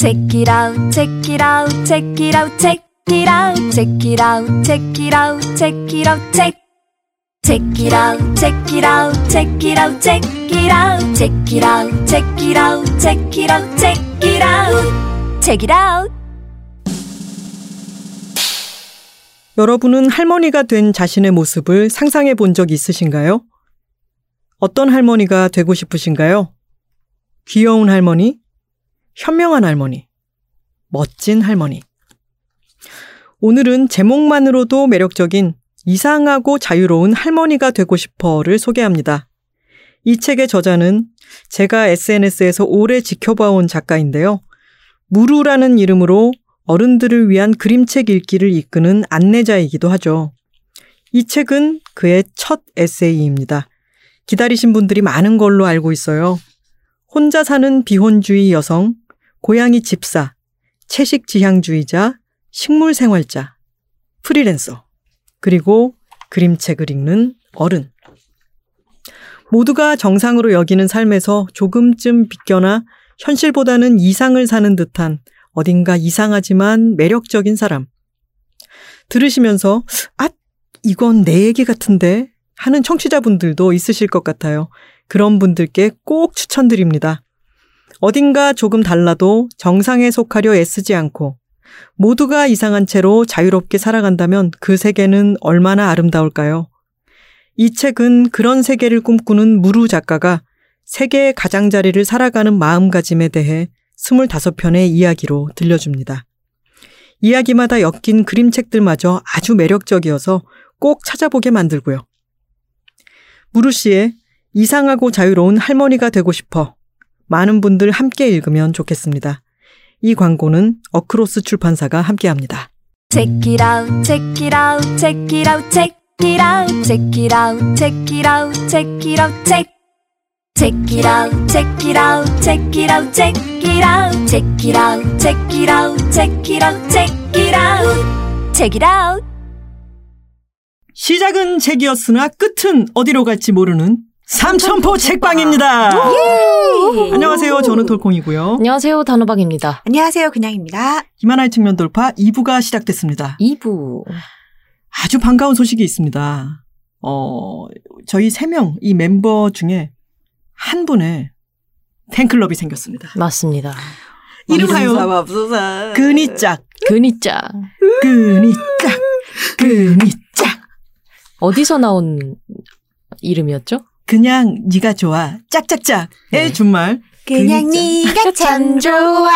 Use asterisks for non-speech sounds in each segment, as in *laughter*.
Check it out, check it out, check it out, check it out, check it out, check it out, check it out, check. Check it out, check it out, check it out, check it out, check it out, check it out, check it out, check it out, check it out. 여러분은 할머니가 된 자신의 모습을 상상해 본 적 있으신가요? 어떤 할머니가 되고 싶으신가요? 귀여운 할머니? 현명한 할머니? 멋진 할머니? 오늘은 제목만으로도 매력적인 이상하고 자유로운 할머니가 되고 싶어를 소개합니다. 이 책의 저자는 제가 SNS에서 오래 지켜봐온 작가인데요. 무루라는 이름으로 어른들을 위한 그림책 읽기를 이끄는 안내자이기도 하죠. 이 책은 그의 첫 에세이입니다. 기다리신 분들이 많은 걸로 알고 있어요. 혼자 사는 비혼주의 여성, 고양이 집사, 채식 지향주의자, 식물 생활자, 프리랜서, 그리고 그림책을 읽는 어른. 모두가 정상으로 여기는 삶에서 조금쯤 비껴나 현실보다는 이상을 사는 듯한 어딘가 이상하지만 매력적인 사람. 들으시면서, 아, 이건 내 얘기 같은데? 하는 청취자분들도 있으실 것 같아요. 그런 분들께 꼭 추천드립니다. 어딘가 조금 달라도 정상에 속하려 애쓰지 않고 모두가 이상한 채로 자유롭게 살아간다면 그 세계는 얼마나 아름다울까요? 이 책은 그런 세계를 꿈꾸는 무루 작가가 세계의 가장자리를 살아가는 마음가짐에 대해 25편의 이야기로 들려줍니다. 이야기마다 엮인 그림책들마저 아주 매력적이어서 꼭 찾아보게 만들고요. 무루 씨의 이상하고 자유로운 할머니가 되고 싶어 많은 분들 함께 읽으면 좋겠습니다. 이 광고는 어크로스 출판사가 함께합니다. Check it out, check it out, check it out, check it out, check it out, check it out, check it out, check. Check it out, check it out, check it out, check it out, check it out, check it out, check it out, check it out, check it out. 시작은 책이었으나 끝은 어디로 갈지 모르는 삼천포 책방입니다. 안녕하세요. 저는 돌콩이고요. 안녕하세요. 단호박입니다. 안녕하세요. 그냥입니다. 김하나의 측면 돌파 2부가 시작됐습니다. 2부. 아주 반가운 소식이 있습니다. 어, 저희 3명, 이 멤버 중에 한 분의 팬클럽이 생겼습니다. 맞습니다. 이름하여. 근이짝, 근이짝. 근이짝, 근이짝. 어디서 나온 이름이었죠? 그냥 네가 좋아, 짝짝짝의 네. 준말. 그냥 네가 참 좋아.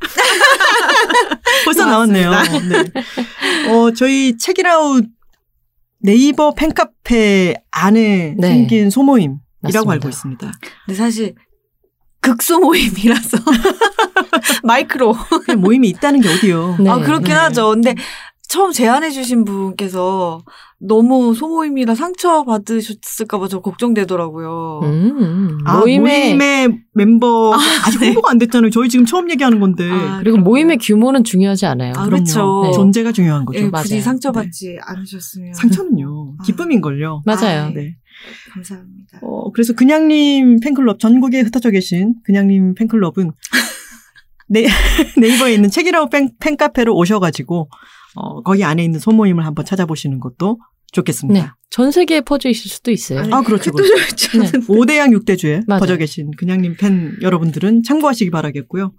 *laughs* 벌써 나왔네요. 네. 어, 저희 책이라웃 네이버 팬카페 안에 네. 생긴 소모임이라고 맞습니다. 알고 있습니다. 근데 사실 극소 모임이라서 *laughs* 마이크로. 그냥 모임이 있다는 게 어디요? 네. 아 그렇긴 네. 하죠. 근데 처음 제안해주신 분께서 너무 소모임이라 상처 받으셨을까봐 저 걱정되더라고요. 음, 아, 모임의, 모임의 멤버 아직 네. 홍보가 안 됐잖아요. 저희 지금 처음 얘기하는 건데 아, 그리고 그럼요. 모임의 규모는 중요하지 않아요. 아. 그쵸. 네. 존재가 중요한 거죠. 예, 맞아요. 굳이 상처받지 않으셨으면 상처는요 아. 기쁨인 걸요. 맞아요. 아, 네. 감사합니다. 어, 그래서 그냥님 팬클럽 전국에 흩어져 계신 그냥님 팬클럽은 *laughs* 네, *laughs* 네이버에 있는 책이라고 팬, 팬카페로 오셔가지고 어, 거기 안에 있는 소모임을 한번 찾아보시는 것도 좋겠습니다. 네. 전 세계에 퍼져 있을 수도 있어요. 아, 그렇죠. 또 그렇죠. 네. 5대양 6대주에 맞아요. 퍼져 계신 그냥님 팬 여러분들은 참고하시기 바라겠고요.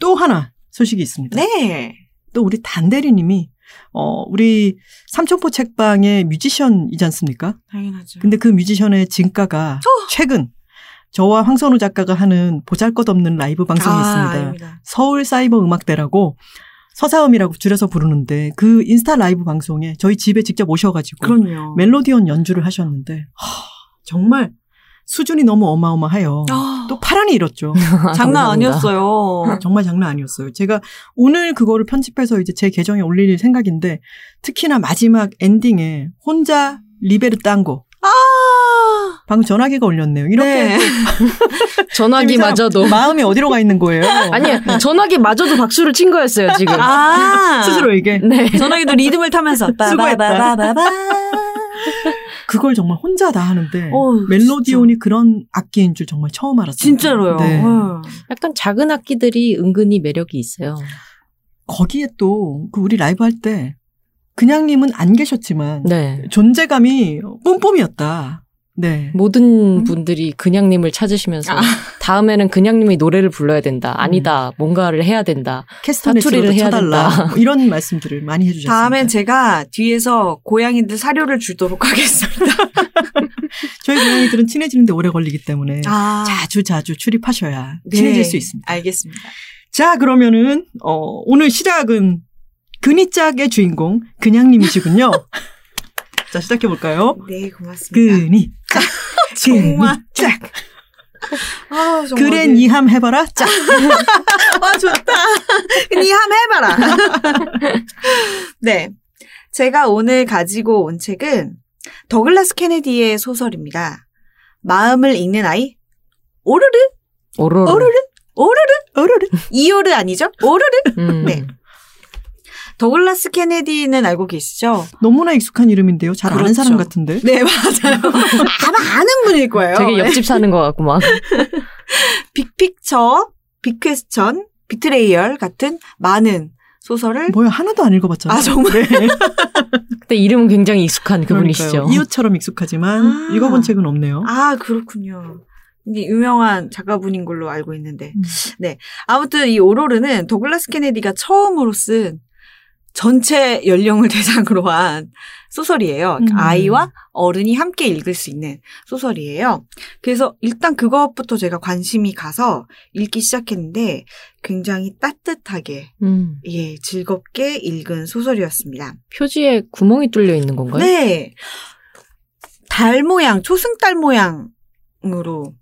또 하나 소식이 있습니다. 네. 또 우리 단대리님이 어, 우리 삼천포 책방의 뮤지션이지 않습니까? 당연하죠. 근데 그 뮤지션의 진가가 최근 저와 황선우 작가가 하는 보잘것없는 라이브 방송이 아, 있습니다. 아닙니다. 서울 사이버 음악대라고 서사음이라고 줄여서 부르는데 그 인스타 라이브 방송에 저희 집에 직접 오셔가지고 그럼요. 멜로디언 연주를 하셨는데 하, 정말 수준이 너무 어마어마해요. 아, 또 파란이 일었죠. *laughs* 장난. 아니었어요. *laughs* 정말 장난 아니었어요. 제가 오늘 그거를 편집해서 이제 제 계정에 올릴 생각인데 특히나 마지막 엔딩에 혼자 리베르 딴거 아, 방금 전화기가 올렸네요. 이렇게 네. *laughs* 전화기마저도. 마음이 어디로 가 있는 거예요? 아니요. 전화기마저도 박수를 친 거였어요, 지금. 아, *laughs* 스스로에게 네. 전화기도 리듬을 타면서 *laughs* 수고했다. 그걸 정말 혼자 다 하는데 어, 멜로디온이 그런 악기인 줄 정말 처음 알았어요. 진짜로요. 네. 어. 약간 작은 악기들이 은근히 매력이 있어요. 거기에 또 그 우리 라이브 할 때 그냥님은 안 계셨지만 네. 존재감이 뿜뿜이었다. 네. 모든 분들이 그냥님을 찾으시면서 아. 다음에는 그냥님이 노래를 불러야 된다. 아니다. 뭔가를 해야 된다. 사투리를 해야 쳐달라. 된다. 뭐 *laughs* 이런 말씀들을 많이 해주셨습니다. 다음엔 제가 뒤에서 고양이들 사료를 주도록 *laughs* 하겠습니다. 저희 고양이들은 친해지는데 오래 걸리기 때문에 아, 자주 자주 출입하셔야 네. 친해질 수 있습니다. 알겠습니다. 자 그러면은 어, 오늘 시작은 근이짝의 주인공 그냥님이시군요. *laughs* 자 시작해 볼까요? 네, 고맙습니다. 근이짝, 정말. 근이짝. 아, 정말. 그래 니함 해봐라. 짝. *laughs* 아, 좋다. 니 한번 해봐라. *laughs* 네. 제가 오늘 가지고 온 책은 더글라스 케네디의 소설입니다. 마음을 읽는 아이? 오르르? 오로로. 오르르? 오르르? 어르르. 이오르 아니죠? 오르르? 음. 네. 더글라스 케네디는 알고 계시죠? 너무나 익숙한 이름인데요. 잘 아는 그렇죠. 사람 같은데. 네, 맞아요. *laughs* 아마 아는 분일 거예요. 되게 옆집 사는 것 같고 막. *laughs* 빅픽처, 빅퀘스천, 비트레이얼 같은 많은 소설을 뭐야 하나도 안 읽어봤잖아요. 아, 정말? 네. *laughs* 근데 이름은 굉장히 익숙한 그분이시죠. 그러니까요. 이웃처럼 익숙하지만 아. 읽어본 책은 없네요. 아, 그렇군요. 이게 유명한 작가분인 걸로 알고 있는데. 음. 네. 아무튼 이 오로르는 도글라스 케네디가 처음으로 쓴 전체 연령을 *laughs* 대상으로 한 소설이에요. 음. 아이와 어른이 함께 읽을 수 있는 소설이에요. 그래서 일단 그것부터 제가 관심이 가서 읽기 시작했는데 굉장히 따뜻하게, 음. 예, 즐겁게 읽은 소설이었습니다. 표지에 구멍이 뚫려 있는 건가요? 네. 달 모양, 초승달 모양으로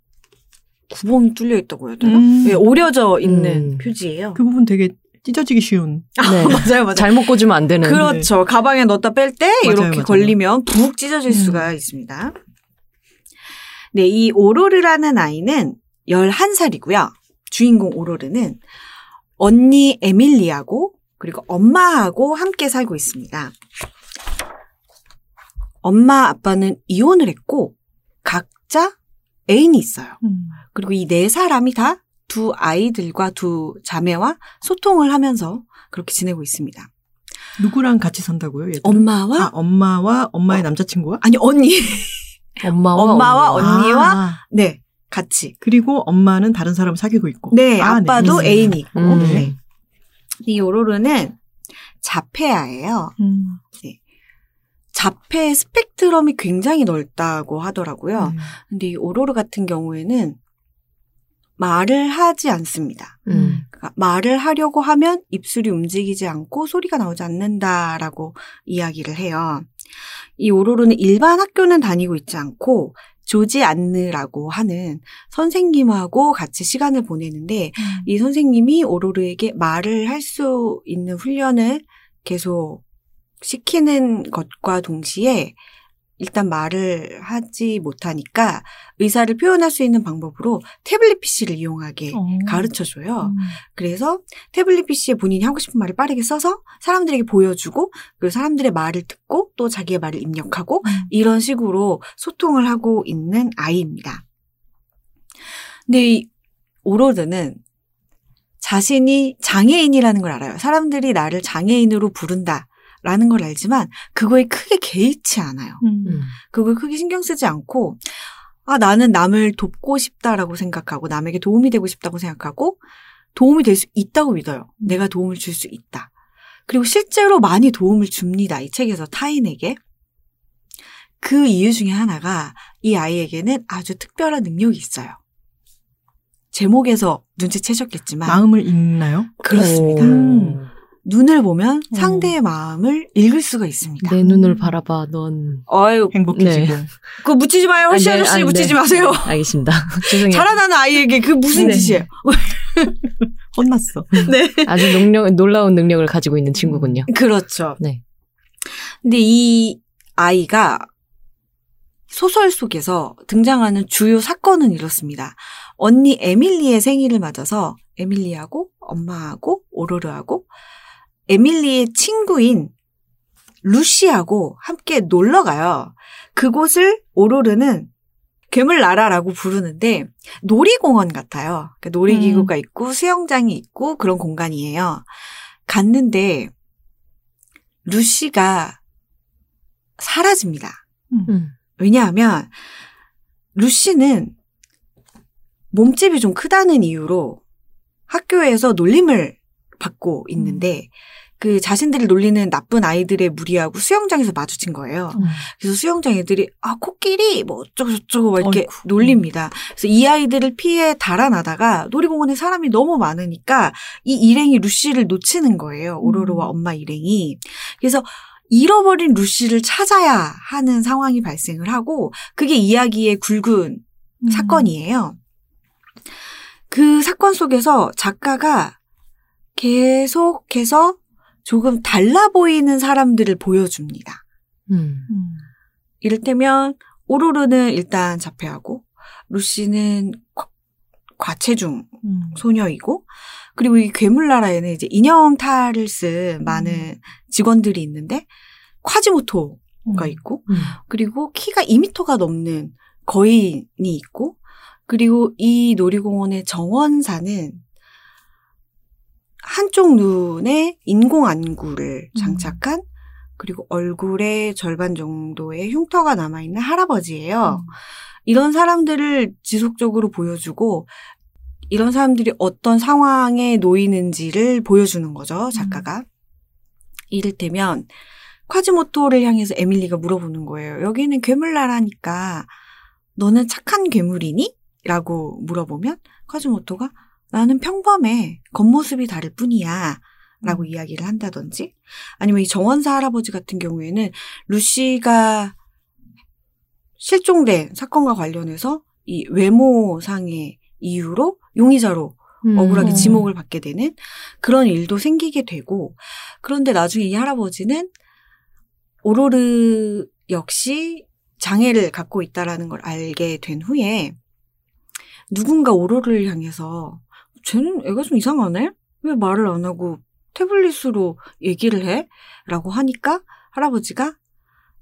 구멍이 뚫려 있다고 해야 되나? 음. 예, 오려져 있는 음. 표지예요. 그 부분 되게 찢어지기 쉬운. 네. 맞아요, 맞아요. 잘못 꽂으면 안 되는. 그렇죠. 가방에 넣었다 뺄 때 이렇게 맞아요. 걸리면 푹 찢어질 음. 수가 있습니다. 네, 이 오로르라는 아이는 11살이고요. 주인공 오로르는 언니 에밀리하고 그리고 엄마하고 함께 살고 있습니다. 엄마 아빠는 이혼을 했고 각자 애인이 있어요. 그리고 이 네 사람이 다 두 아이들과 두 자매와 소통을 하면서 그렇게 지내고 있습니다. 누구랑 같이 산다고요? 얘들은? 엄마와 아, 엄마와 엄마의 남자친구와? 아니 언니 엄마와, *laughs* 엄마와 언니. 언니와 아, 네 같이 그리고 엄마는 다른 사람 사귀고 있고. 네 아, 아빠도 음. 애인이 있고 음. 네. 이 오로르는 자폐아예요. 음. 자폐 스펙트럼이 굉장히 넓다고 하더라고요. 네. 근데 이 오로르 같은 경우에는 말을 하지 않습니다. 음. 그러니까 말을 하려고 하면 입술이 움직이지 않고 소리가 나오지 않는다라고 이야기를 해요. 이 오로르는 일반 학교는 다니고 있지 않고 조지 안느라고 하는 선생님하고 같이 시간을 보내는데 이 선생님이 오로르에게 말을 할 수 있는 훈련을 계속 시키는 것과 동시에 일단 말을 하지 못하니까 의사를 표현할 수 있는 방법으로 태블릿 PC를 이용하게 어. 가르쳐 줘요. 음. 그래서 태블릿 PC에 본인이 하고 싶은 말을 빠르게 써서 사람들에게 보여주고 그 사람들의 말을 듣고 또 자기의 말을 입력하고 음. 이런 식으로 소통을 하고 있는 아이입니다. 근데 이 오로드는 자신이 장애인이라는 걸 알아요. 사람들이 나를 장애인으로 부른다 라는 걸 알지만 그거에 크게 개의치 않아요. 음. 음. 그걸 크게 신경 쓰지 않고 아 나는 남을 돕고 싶다라고 생각하고 남에게 도움이 되고 싶다고 생각하고 도움이 될 수 있다고 믿어요. 내가 도움을 줄 수 있다. 그리고 실제로 많이 도움을 줍니다. 이 책에서 타인에게. 그 이유 중에 하나가 이 아이에게는 아주 특별한 능력이 있어요. 제목에서 눈치채셨겠지만 마음을 읽나요? 그렇습니다. 오. 눈을 보면 어. 상대의 마음을 읽을 수가 있습니다. 내 눈을 바라봐, 넌. 어유 행복해지고. 그거 묻히지 마요. 아, 허시 네, 아저씨 아, 묻히지 네. 마세요. 알겠습니다. *laughs* 죄송해요. 자라나는 아이에게 그 무슨 네. 짓이에요? *laughs* 혼났어. 네. 아주 능력, 놀라운 능력을 가지고 있는 친구군요. 그렇죠. 네. 근데 이 아이가 소설 속에서 등장하는 주요 사건은 이렇습니다. 언니 에밀리의 생일을 맞아서 에밀리하고 엄마하고 오로르하고 에밀리의 친구인 루시하고 함께 놀러 가요. 그곳을 오로르는 괴물 나라라고 부르는데 놀이공원 같아요. 그러니까 놀이기구가 있고 수영장이 있고 그런 공간이에요. 갔는데 루시가 사라집니다. 음. 왜냐하면 루시는 몸집이 좀 크다는 이유로 학교에서 놀림을 받고 있는데 그 자신들을 놀리는 나쁜 아이들의 무리하고 수영장에서 마주친 거예요. 음. 그래서 수영장 애들이 아 코끼리 뭐 어쩌고 저쩌고 막 이렇게 어이구. 놀립니다. 그래서 이 아이들을 피해 달아나다가 놀이공원에 사람이 너무 많으니까 이 일행이 루시를 놓치는 거예요. 오로로와 엄마 일행이. 그래서 잃어버린 루시를 찾아야 하는 상황이 발생을 하고 그게 이야기의 굵은 음. 사건이에요. 그 사건 속에서 작가가 계속해서 조금 달라 보이는 사람들을 보여줍니다. 음. 음. 이를테면 오로르는 일단 자폐하고 루시는 과- 과체중 음. 소녀이고 그리고 이 괴물나라에는 이제 인형 탈을 쓴 많은 직원들이 있는데 콰지모토가 있고 음. 그리고 키가 2미터가 넘는 거인이 있고 그리고 이 놀이공원의 정원사는 한쪽 눈에 인공 안구를 음. 장착한 그리고 얼굴에 절반 정도의 흉터가 남아있는 할아버지예요. 이런 사람들을 지속적으로 보여주고 이런 사람들이 어떤 상황에 놓이는지를 보여주는 거죠, 작가가. 이를테면 콰지모토를 향해서 에밀리가 물어보는 거예요. 여기는 괴물나라니까 너는 착한 괴물이니? 라고 물어보면 콰지모토가 나는 평범해. 겉모습이 다를 뿐이야. 라고 이야기를 한다든지 아니면 이 정원사 할아버지 같은 경우에는 루시가 실종된 사건과 관련해서 이 외모상의 이유로 용의자로 음. 억울하게 음. 지목을 받게 되는 그런 일도 생기게 되고 그런데 나중에 이 할아버지는 오로르 역시 장애를 갖고 있다라는 걸 알게 된 후에 누군가 오로르를 향해서 쟤는 애가 좀 이상하네? 왜 말을 안 하고 태블릿으로 얘기를 해? 라고 하니까 할아버지가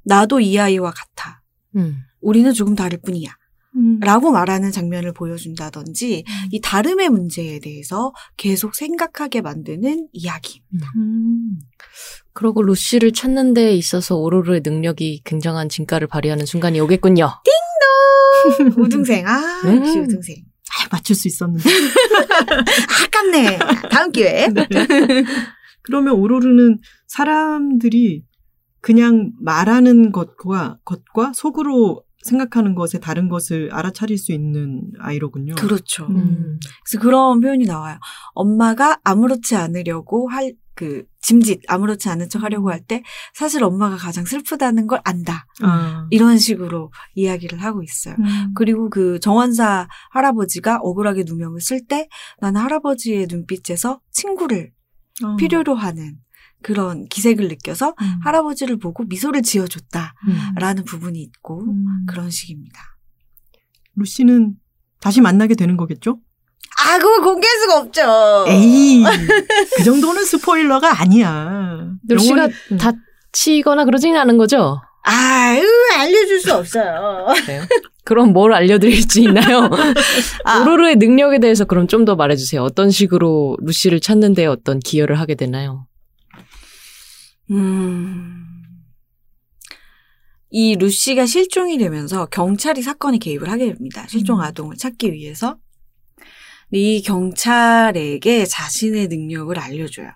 나도 이 아이와 같아. 음. 우리는 조금 다를 뿐이야. 음. 라고 말하는 장면을 보여준다든지 이 다름의 문제에 대해서 계속 생각하게 만드는 이야기. 음. 그러고 루시를 찾는 데 있어서 오로르의 능력이 굉장한 진가를 발휘하는 순간이 오겠군요. *laughs* 우등생. 아, 음. 역시 우등생. 아, 맞출 수 있었는데. *laughs* 아깝네. 다음 기회에. *laughs* 네. 그러면 오로르는 사람들이 그냥 말하는 것과 것과 속으로 생각하는 것에 다른 것을 알아차릴 수 있는 아이로군요. 그렇죠. 음. 그래서 그런 표현이 나와요. 엄마가 아무렇지 않으려고 할, 그, 짐짓, 아무렇지 않은 척 하려고 할 때, 사실 엄마가 가장 슬프다는 걸 안다. 아. 이런 식으로 이야기를 하고 있어요. 음. 그리고 그 정원사 할아버지가 억울하게 누명을 쓸 때, 나는 할아버지의 눈빛에서 친구를 어. 필요로 하는 그런 기색을 느껴서 음. 할아버지를 보고 미소를 지어줬다라는 음. 부분이 있고, 음. 그런 식입니다. 루시는 다시 만나게 되는 거겠죠? 아, 그걸 공개할 수가 없죠. 에이, 그 정도는 스포일러가 아니야. 루시가 영원히- 음. 다치거나 그러진 않은 거죠? 아유, 알려줄 수 없어요. 그래요? 그럼 뭘 알려드릴 수 있나요? 아. 오로르의 능력에 대해서 그럼 좀 더 말해주세요. 어떤 식으로 루시를 찾는 데 어떤 기여를 하게 되나요? 음. 이 루시가 실종이 되면서 경찰이 사건에 개입을 하게 됩니다. 실종 음. 아동을 찾기 위해서. 이 경찰에게 자신의 능력을 알려줘요.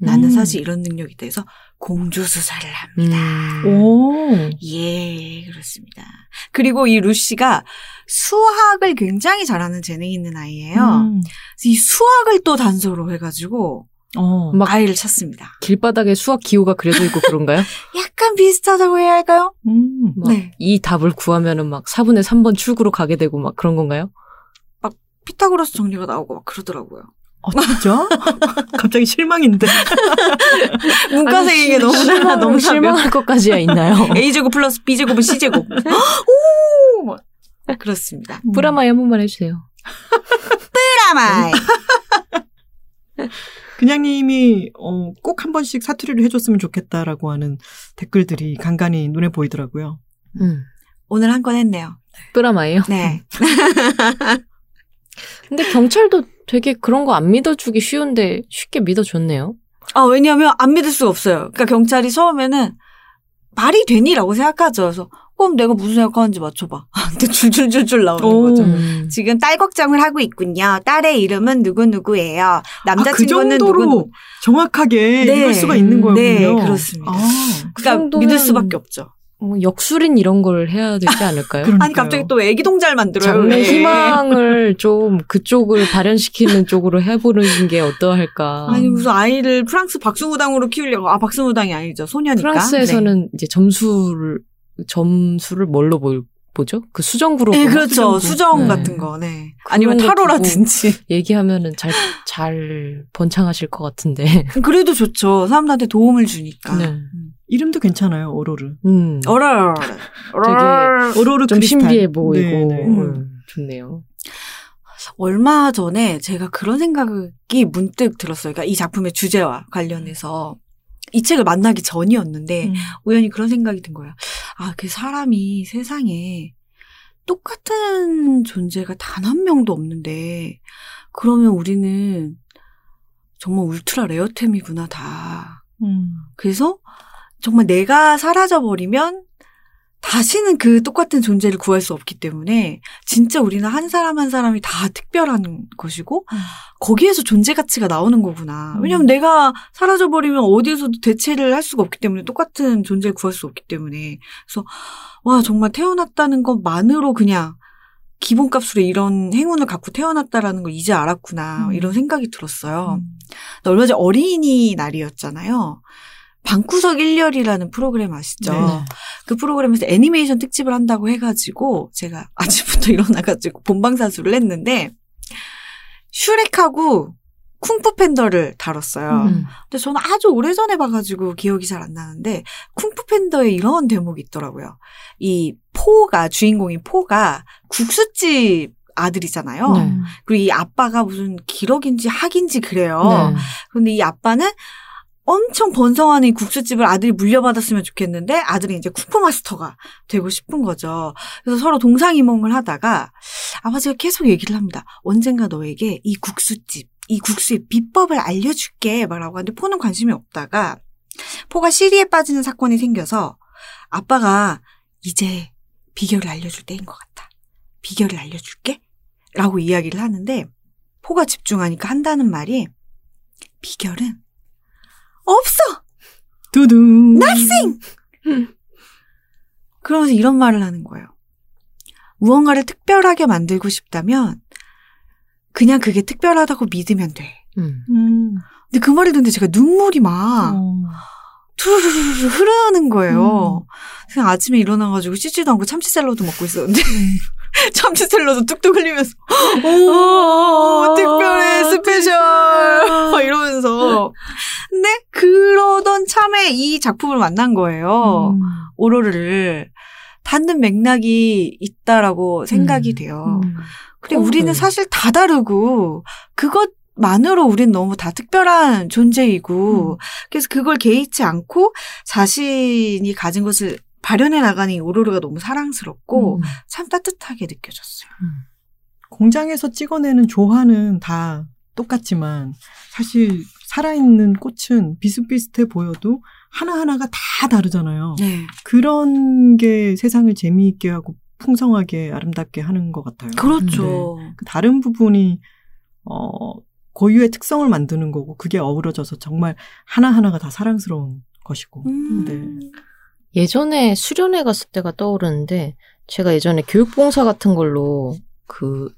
나는 음. 사실 이런 능력이 돼서 공조 수사를 합니다. 음. 오. 예, 그렇습니다. 그리고 이 루시가 수학을 굉장히 잘하는 재능이 있는 아이예요. 음. 이 수학을 또 단서로 해가지고 어. 막 아이를 찾습니다. 길바닥에 수학 기호가 그려져 있고 그런가요? *laughs* 약간 비슷하다고 해야 할까요? 음. 막 네. 이 답을 구하면은 막 4분의 3번 출구로 가게 되고 막 그런 건가요? 피타고라스 정리가 나오고 막 그러더라고요. 어, 진짜? *laughs* 갑자기 실망인데. *laughs* 문과생에게 너무나 실망, 너무 실망할 것까지야 있나요? *laughs* A제곱 플러스 B제곱은 C제곱. 오! 뭐. 그렇습니다. 뿌라마이 한 번만 해주세요. 프라마이. 그냥님이 어, 꼭 한 번씩 사투리를 해줬으면 좋겠다라고 하는 댓글들이 간간히 눈에 보이더라고요. 음. 오늘 한 건 했네요. 뿌라마예요. 네. 근데 경찰도 되게 그런 거 안 믿어주기 쉬운데 쉽게 믿어줬네요. 아, 왜냐면 안 믿을 수가 없어요. 그러니까 경찰이 처음에는 말이 되니라고 생각하죠. 그래서 그럼 내가 무슨 생각하는지 맞춰봐. *laughs* 근데 줄줄줄줄 나오는 오. 거죠. 음. 지금 딸 걱정을 하고 있군요. 딸의 이름은 누구누구예요. 남자친구는 아, 그 누구누구. 정확하게 네. 읽을 수가 있는 거군요. 네, 그렇습니다. 아, 그 그러니까 정도면- 믿을 수밖에 없죠. 뭐 역술인 이런 걸 해야 되지 않을까요? *laughs* 아니 갑자기 또 애기 동자를 만들어요. 장래 왜. 희망을 *laughs* 좀 그쪽을 발현시키는 쪽으로 해보는 게 어떠할까. 아니 무슨 아이를 프랑스 박수무당으로 키우려고 아 박수무당이 아니죠 소녀니까. 프랑스에서는 이제 점수를 점수를 뭘로 보, 보죠? 그 수정구로 네, 네 보나? 그렇죠 수정구. 수정 네. 같은 거. 네. 아니면 거 타로라든지. 얘기하면은 잘 잘 번창하실 것 같은데. 그래도 좋죠. 사람들한테 도움을 주니까. 네. 음. 이름도 괜찮아요. 오로르. 음. 어랄. 어랄. 오로르 좀 크리스탈. 신비해 보이고 네, 네. 음, 좋네요. 얼마 전에 제가 그런 생각이 문득 들었어요. 그러니까 이 작품의 주제와 관련해서 이 책을 만나기 전이었는데 음. 우연히 그런 생각이 든 거예요. 아, 그 사람이 세상에 똑같은 존재가 단 한 명도 없는데 그러면 우리는 정말 울트라 레어템이구나 다. 음. 그래서 정말 내가 사라져 버리면 다시는 그 똑같은 존재를 구할 수 없기 때문에 진짜 우리는 한 사람 한 사람이 다 특별한 것이고 음. 거기에서 존재 가치가 나오는 거구나. 음. 왜냐면 내가 사라져 버리면 어디에서도 대체를 할 수가 없기 때문에 똑같은 존재를 구할 수 없기 때문에 그래서 와 정말 태어났다는 것만으로 그냥 기본값으로 이런 행운을 갖고 태어났다라는 걸 이제 알았구나 음. 이런 생각이 들었어요. 음. 얼마 전 어린이 날이었잖아요. 방구석 1열이라는 프로그램 아시죠? 네. 그 프로그램에서 애니메이션 특집을 한다고 해가지고 제가 *laughs* 아침부터 일어나가지고 본방사수를 했는데 슈렉하고 쿵푸 팬더를 다뤘어요. 음. 근데 저는 아주 오래전에 봐가지고 기억이 잘 안 나는데 쿵푸 팬더에 이런 대목이 있더라고요. 이 포가 주인공인 포가 국수집 아들이잖아요. 네. 그리고 이 아빠가 무슨 기럭인지 학인지 그래요. 네. 근데 이 아빠는 엄청 번성하는 이 국수집을 아들이 물려받았으면 좋겠는데 아들이 이제 쿠프 마스터가 되고 싶은 거죠. 그래서 서로 동상이몽을 하다가 아버지가 계속 얘기를 합니다. 언젠가 너에게 이 국수집, 이 국수의 비법을 알려줄게. 막라고 하는데 포는 관심이 없다가 포가 시리에 빠지는 사건이 생겨서 아빠가 이제 비결을 알려줄 때인 것 같다. 비결을 알려줄게. 라고 이야기를 하는데 포가 집중하니까 한다는 말이 비결은 없어! 두둥. nothing! 그러면서 이런 말을 하는 거예요. 무언가를 특별하게 만들고 싶다면 그냥 그게 특별하다고 믿으면 돼. 음. 음. 근데 그 말을 듣는데 제가 눈물이 막 어. 투르르르 흐르는 거예요. 음. 그냥 아침에 일어나가지고 씻지도 않고 참치 샐러드 먹고 있었는데 *laughs* 참치 샐러드 뚝뚝 흘리면서 오 특별해 special 막 이러면서 근데 그러던 참에 이 작품을 만난 거예요. 음. 오로르를 닿는 맥락이 있다라고 생각이 음. 돼요. 음. 근데 어, 우리는 네. 사실 다 다르고 그것만으로 우린 너무 다 특별한 존재이고 음. 그래서 그걸 개의치 않고 자신이 가진 것을 발현해 나가는 이 오로르가 너무 사랑스럽고 음. 참 따뜻하게 느껴졌어요. 공장에서 찍어내는 조화는 다 똑같지만 사실 살아있는 꽃은 비슷비슷해 보여도 하나하나가 다 다르잖아요. 네. 그런 게 세상을 재미있게 하고 풍성하게 아름답게 하는 것 같아요. 그렇죠. 네. 그 다른 부분이 어 고유의 특성을 만드는 거고 그게 어우러져서 정말 하나하나가 다 사랑스러운 것이고. 음. 네. 예전에 수련회 갔을 때가 떠오르는데 제가 예전에 교육봉사 같은 걸로 그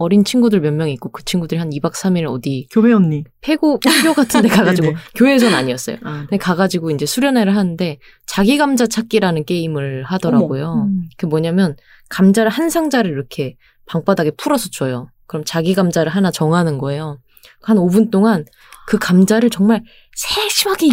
어린 친구들 몇 명 있고 그 친구들이 한 2박 3일 어디 교회 언니. 폐고 폐교 같은 데 *laughs* 가가지고 네네. 교회에선 아니었어요. 아, 근데 가가지고 이제 수련회를 하는데 자기 감자 찾기라는 게임을 하더라고요. 음. 그게 뭐냐면 감자를 한 상자를 이렇게 방바닥에 풀어서 줘요. 그럼 자기 감자를 하나 정하는 거예요. 한 5분 동안 그 감자를 정말 세심하게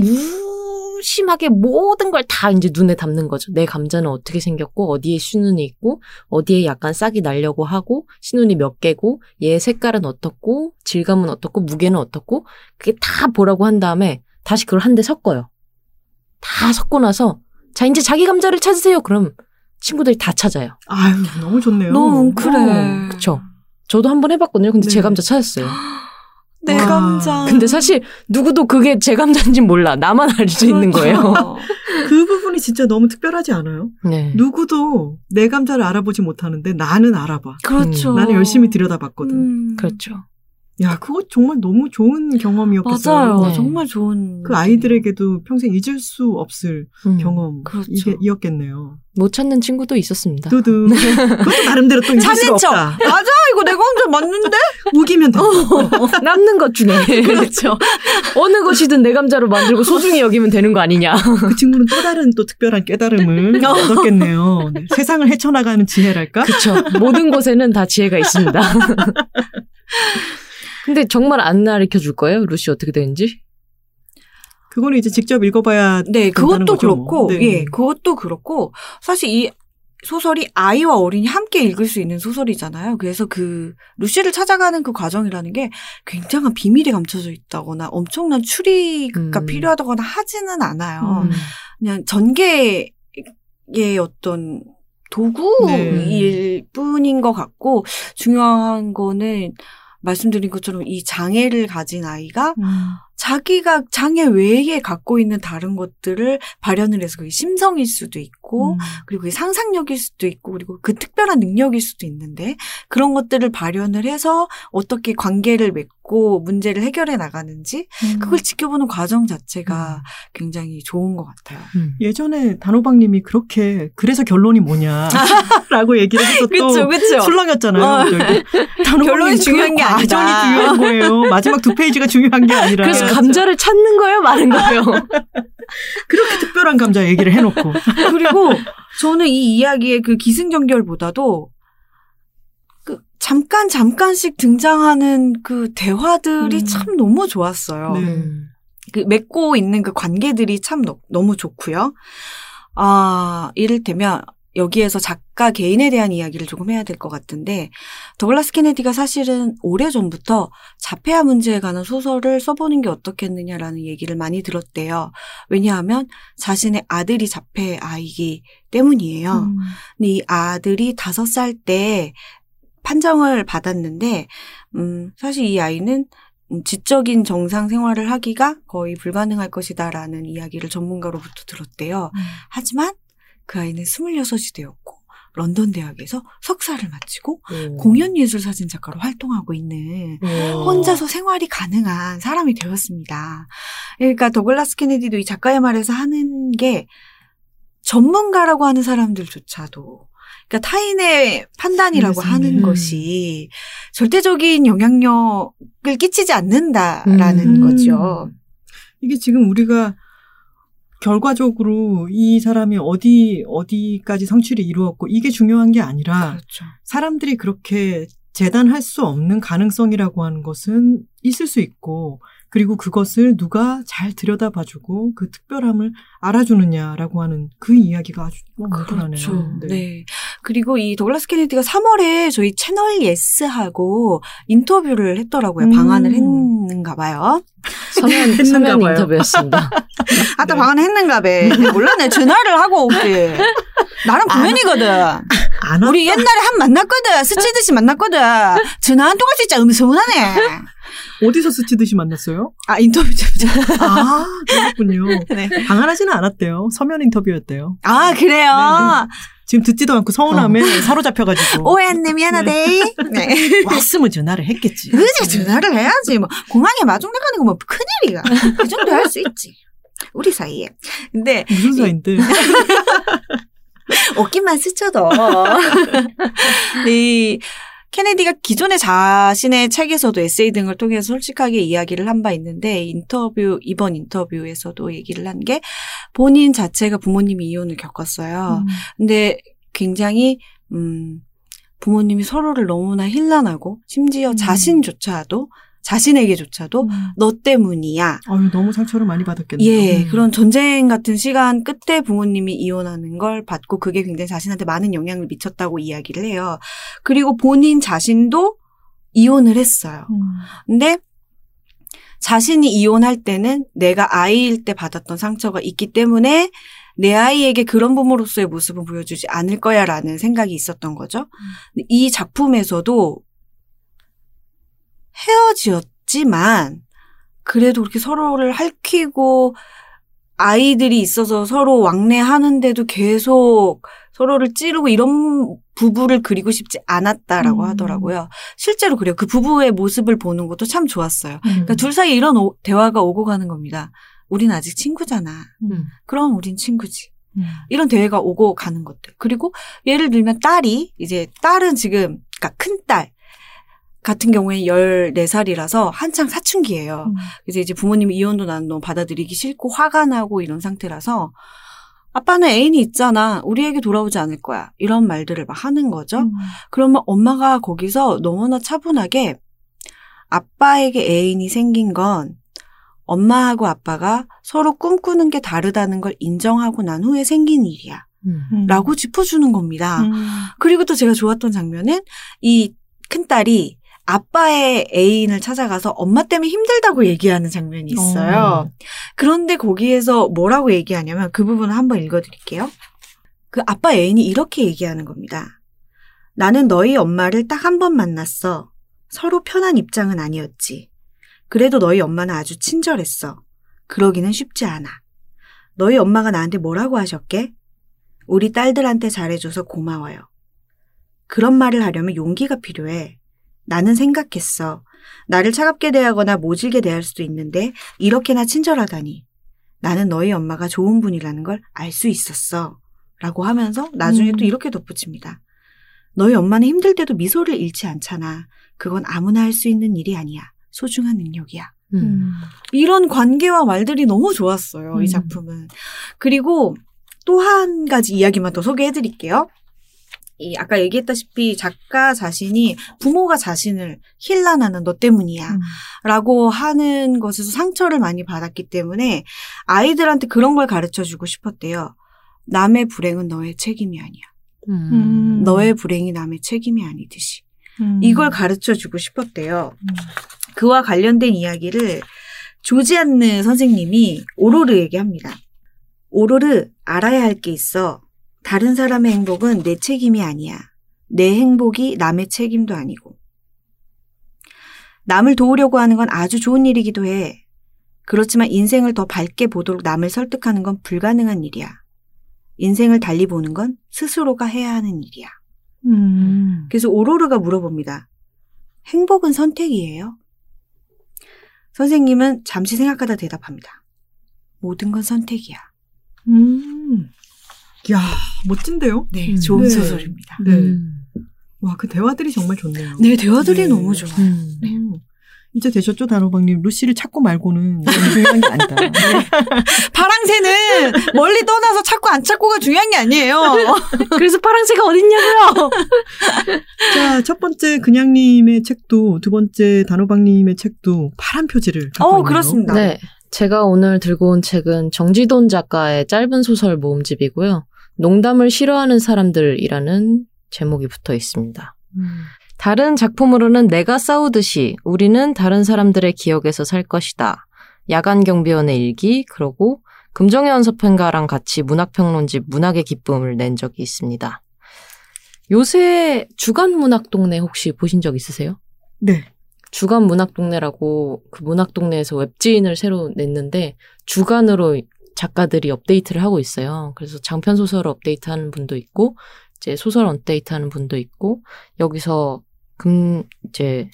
세심하게 모든 걸 다 이제 눈에 담는 거죠. 내 감자는 어떻게 생겼고 어디에 신눈이 있고 어디에 약간 싹이 나려고 하고 신눈이 몇 개고 얘 색깔은 어떻고 질감은 어떻고 무게는 어떻고 그게 다 보라고 한 다음에 다시 그걸 한 대 섞어요. 다 섞고 나서 자 이제 자기 감자를 찾으세요. 그럼 친구들이 다 찾아요. 아유, 너무 좋네요. 너무 뭉클해. 어. 그쵸. 저도 한번 해봤거든요. 근데 네. 제 감자 찾았어요. *gasps* 내 와. 감자. 근데 사실 누구도 그게 제 감자인지 몰라. 나만 알 수 있는 거예요. 그렇죠. *laughs* 그 부분이 진짜 너무 특별하지 않아요? 네. 누구도 내 감자를 알아보지 못하는데 나는 알아봐. 그렇죠. 나는 열심히 들여다봤거든. 음. 그렇죠. 야, 그거 정말 너무 좋은 경험이었겠어요. 맞아요. 네. 정말 좋은. 그 아이들에게도 평생 잊을 수 없을 음. 경험 그렇죠. 못 찾는 친구도 있었습니다. 두두. *laughs* 그것도 나름대로 또 잊을 척. 없다. 맞아, 이거 내 감자 맞는데? 우기면 돼. 남는 것 중에 *laughs* 그렇죠. 어느 것이든 내 감자로 만들고 소중히 여기면 되는 거 아니냐. 그 친구는 또 다른 또 특별한 깨달음을 *laughs* 얻었겠네요. 네. 세상을 헤쳐나가는 지혜랄까? 그렇죠. 모든 곳에는 다 지혜가 있습니다. 근데 정말 안 가르쳐 줄 거예요? 루시 어떻게 되는지? 그거는 이제 직접 읽어봐야 네, 그것도 거죠, 뭐. 그렇고, 네. 예, 그것도 그렇고, 사실 이 소설이 아이와 어린이 함께 읽을 수 있는 소설이잖아요. 그래서 그, 루시를 찾아가는 그 과정이라는 게 굉장한 비밀이 감춰져 있다거나 엄청난 추리가 음. 필요하다거나 하지는 않아요. 음. 그냥 전개의 어떤 도구일 뿐인 것 같고, 중요한 거는 말씀드린 것처럼 이 장애를 가진 아이가 음. 자기가 장애 외에 갖고 있는 다른 것들을 발현을 해서 그게 심성일 수도 있고, 음. 그리고 그게 상상력일 수도 있고, 그리고 그 특별한 능력일 수도 있는데, 그런 것들을 발현을 해서 어떻게 관계를 맺고 문제를 해결해 나가는지, 음. 그걸 지켜보는 과정 자체가 굉장히 좋은 것 같아요. 예전에 단호박님이 그렇게 그래서 결론이 뭐냐라고 *laughs* 얘기를 해서 또 그쵸. 술렁였잖아요. 어. 결론이 중요한 게 과정이 아니다. 중요한 거예요. 마지막 두 페이지가 중요한 게 아니라 그래서 감자를 찾는 거예요? 마는 거예요? *laughs* 그렇게 특별한 감자 얘기를 해놓고 *laughs* 그리고 저는 이 이야기의 그 기승전결보다도 그 잠깐 잠깐씩 등장하는 그 대화들이 음. 참 너무 좋았어요. 네. 음. 그 맺고 있는 그 관계들이 참 너, 너무 좋고요. 아, 이를테면 여기에서 작가 개인에 대한 이야기를 조금 해야 될 것 같은데 더글라스 케네디가 사실은 오래전부터 자폐아 문제에 관한 소설을 써보는 게 어떻겠느냐라는 얘기를 많이 들었대요. 왜냐하면 자신의 아들이 자폐아이기 때문이에요. 음. 근데 이 아들이 다섯 살 때 판정을 받았는데, 음, 사실 이 아이는 음, 지적인 정상 생활을 하기가 거의 불가능할 것이다라는 이야기를 전문가로부터 들었대요. 음. 하지만 그 아이는 26이 되었고, 런던 대학에서 석사를 마치고 음. 공연예술 사진 작가로 활동하고 있는 음. 혼자서 생활이 가능한 사람이 되었습니다. 그러니까 더글라스 케네디도 이 작가의 말에서 하는 게 전문가라고 하는 사람들조차도 그러니까 타인의 판단이라고 맞습니다. 하는 음. 것이 절대적인 영향력을 끼치지 않는다라는 음. 거죠. 이게 지금 우리가 결과적으로 이 사람이 어디 어디까지 성취를 이루었고 이게 중요한 게 아니라 그렇죠. 사람들이 그렇게 재단할 수 없는 가능성이라고 하는 것은 있을 수 있고 그리고 그것을 누가 잘 들여다봐주고 그 특별함을 알아주느냐라고 하는 그 이야기가 아주 뭉클하네요. 그렇죠. 네. 그리고 이 더글라스 케네디가 3월에 저희 채널 예스하고 인터뷰를 했더라고요. 음. 방한을 했는가 봐요. 서면, 서면. *laughs* 인터뷰였습니다. 아따 네. 방한을 했는가 봐. 몰랐네. 전화를 하고 올게. 나랑. 안 와? 우리 옛날에 한 만났거든. 스치듯이 만났거든. 전화 한 통화 진짜 음소문하네. 어디서 스치듯이 만났어요? 아 인터뷰 좀. 아, 그렇군요. *laughs* 네. 방한하지는 않았대요. 서면 인터뷰였대요. 아 그래요. 지금 듣지도 않고 서운함에 사로잡혀가지고. 오해했네 미안하대. 네. *laughs* 왔으면 전화를 했겠지. 그지 전화를 해야지. 뭐 공항에 마중 나가는 거 뭐 큰일이가. 그 정도 할 수 있지. 우리 사이에. 근데 무슨 사이인데. *laughs* 어깨만 스쳐도. *laughs* 이 케네디가 기존의 자신의 책에서도 에세이 등을 통해서 솔직하게 이야기를 한 바 있는데 인터뷰 이번 인터뷰에서도 얘기를 한 게 본인 자체가 부모님이 이혼을 겪었어요. 근데 굉장히 음 부모님이 서로를 너무나 힐난하고 심지어 음. 자신조차도 자신에게조차도 음. 너 때문이야. 아유, 너무 상처를 많이 받았겠네요. 예, 음. 그런 전쟁 같은 시간 끝에 부모님이 이혼하는 걸 받고 그게 굉장히 자신한테 많은 영향을 미쳤다고 이야기를 해요. 그리고 본인 자신도 이혼을 했어요. 음. 근데 자신이 이혼할 때는 내가 아이일 때 받았던 상처가 있기 때문에 내 아이에게 그런 부모로서의 모습은 보여주지 않을 거야라는 생각이 있었던 거죠. 근데 이 작품에서도 헤어지었지만 그래도 그렇게 서로를 핥히고 아이들이 있어서 서로 왕래하는데도 계속 서로를 찌르고 이런 부부를 그리고 싶지 않았다라고 음. 하더라고요. 실제로 그래요. 그 부부의 모습을 보는 것도 참 좋았어요. 음. 그러니까 둘 사이에 이런 오- 대화가 오고 가는 겁니다. 우린 아직 친구잖아. 음. 그럼 우린 친구지. 음. 이런 대회가 오고 가는 것들. 그리고 예를 들면 딸이 이제 딸은 지금 그러니까 큰 딸 같은 경우에 14살이라서 한창 사춘기예요. 음. 그래서 이제 부모님이 이혼도 나는 너무 받아들이기 싫고 화가 나고 이런 상태라서 아빠는 애인이 있잖아. 우리에게 돌아오지 않을 거야. 이런 말들을 막 하는 거죠. 음. 그러면 엄마가 거기서 너무나 차분하게 아빠에게 애인이 생긴 건 엄마하고 아빠가 서로 꿈꾸는 게 다르다는 걸 인정하고 난 후에 생긴 일이야. 음. 음. 라고 짚어주는 겁니다. 음. 그리고 또 제가 좋았던 장면은 이 큰딸이 아빠의 애인을 찾아가서 엄마 때문에 힘들다고 얘기하는 장면이 있어요. 어. 그런데 거기에서 뭐라고 얘기하냐면 그 부분을 한번 읽어드릴게요. 그 아빠 애인이 이렇게 얘기하는 겁니다. 나는 너희 엄마를 딱 한 번 만났어. 서로 편한 입장은 아니었지. 그래도 너희 엄마는 아주 친절했어. 그러기는 쉽지 않아. 너희 엄마가 나한테 뭐라고 하셨게? 우리 딸들한테 잘해줘서 고마워요. 그런 말을 하려면 용기가 필요해. 나는 생각했어. 나를 차갑게 대하거나 모질게 대할 수도 있는데 이렇게나 친절하다니. 나는 너희 엄마가 좋은 분이라는 걸 알 수 있었어. 라고 하면서 나중에 음. 또 이렇게 덧붙입니다. 너희 엄마는 힘들 때도 미소를 잃지 않잖아. 그건 아무나 할 수 있는 일이 아니야. 소중한 능력이야. 음. 음. 이런 관계와 말들이 너무 좋았어요. 음. 이 작품은. 그리고 또 한 가지 이야기만 더 소개해 드릴게요. 이 아까 얘기했다시피 작가 자신이 부모가 자신을 힐난하는 너 때문이야. 음. 라고 하는 것에서 상처를 많이 받았기 때문에 아이들한테 그런 걸 가르쳐 주고 싶었대요. 남의 불행은 너의 책임이 아니야. 음. 음. 너의 불행이 남의 책임이 아니듯이. 음. 이걸 가르쳐 주고 싶었대요. 음. 그와 관련된 이야기를 조지안느 선생님이 오로르에게 합니다. 오로르, 알아야 할 게 있어. 다른 사람의 행복은 내 책임이 아니야. 내 행복이 남의 책임도 아니고. 남을 도우려고 하는 건 아주 좋은 일이기도 해. 그렇지만 인생을 더 밝게 보도록 남을 설득하는 건 불가능한 일이야. 인생을 달리 보는 건 스스로가 해야 하는 일이야. 음. 그래서 오로르가 물어봅니다. 행복은 선택이에요? 선생님은 잠시 생각하다 대답합니다. 모든 건 선택이야. 음. 야, 멋진데요? 네, 음. 좋은 네. 소설입니다. 네. 음. 와, 그 대화들이 정말 좋네요. 네, 대화들이 네. 너무 좋아요. 음. 음. 이제 되셨죠, 단호박님? 루시를 찾고 말고는 중요한 게 아니다. *laughs* 파랑새는 멀리 떠나서 찾고 안 찾고가 중요한 게 아니에요. *laughs* 그래서 파랑새가 어딨냐고요? *laughs* 자, 첫 번째 그냥님의 책도 두 번째 단호박님의 책도 파란 표지를 갖고 어, 있네요. 그렇습니다. 네. 제가 오늘 들고 온 책은 정지돈 작가의 짧은 소설 모음집이고요. 농담을 싫어하는 사람들이라는 제목이 붙어 있습니다. 음. 다른 작품으로는 내가 싸우듯이 우리는 다른 사람들의 기억에서 살 것이다. 야간 경비원의 일기, 그리고 금정의 연서평가랑 같이 문학평론집 문학의 기쁨을 낸 적이 있습니다. 요새 주간 문학 동네 혹시 보신 적 있으세요? 네. 주간 문학 동네라고 그 문학 동네에서 웹진을 새로 냈는데 주간으로 작가들이 업데이트를 하고 있어요. 그래서 장편 소설을 업데이트하는 분도 있고 이제 소설 업데이트하는 분도 있고 여기서 금 이제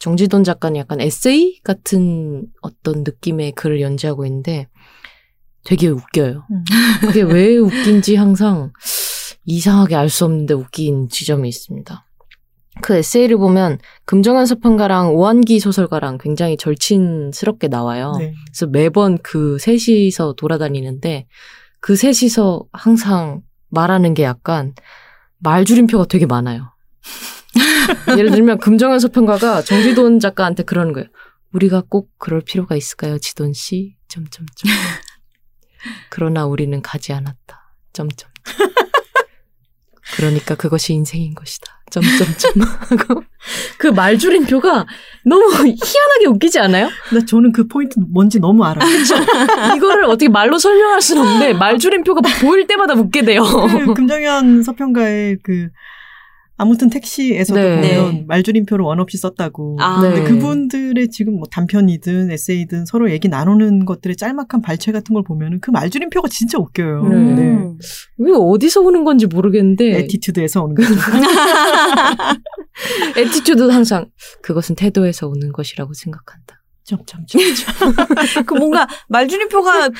정지돈 작가는 약간 에세이 같은 어떤 느낌의 글을 연재하고 있는데 되게 웃겨요. 음. 그게 왜 웃긴지 항상 이상하게 알 수 없는데 웃긴 지점이 있습니다. 그 에세이를 보면 금정현 서평가랑 오한기 소설가랑 굉장히 절친스럽게 나와요. 네. 그래서 매번 그 셋이서 돌아다니는데 그 셋이서 항상 말하는 게 약간 말줄임표가 되게 많아요. *laughs* 예를 들면 금정현 서평가가 정지돈 작가한테 그러는 거예요. 우리가 꼭 그럴 필요가 있을까요, 지돈 씨? 점점점. 그러나 우리는 가지 않았다. 점점. 그러니까 그것이 인생인 것이다. 점점점. *laughs* 하고 그 말줄임표가 너무 희한하게 웃기지 않아요? 나 저는 그 포인트 뭔지 너무 알아요. 이거를 어떻게 말로 설명할 수는 없는데 말줄임표가 보일 때마다 웃게 돼요. 그 *laughs* 금정현 서평가의 그 아무튼 택시에서도 네. 보면 말줄임표를 원 없이 썼다고. 아. 네. 근데 그분들의 지금 뭐 단편이든 에세이든 서로 얘기 나누는 것들의 짤막한 발췌 같은 걸 보면은 그 말줄임표가 진짜 웃겨요. 음. 음. 왜 어디서 오는 건지 모르겠는데 attitude에서 오는 거죠. *laughs* attitude도 항상 그것은 태도에서 오는 것이라고 생각한다. 점점점. *laughs* 그 뭔가 말줄임표가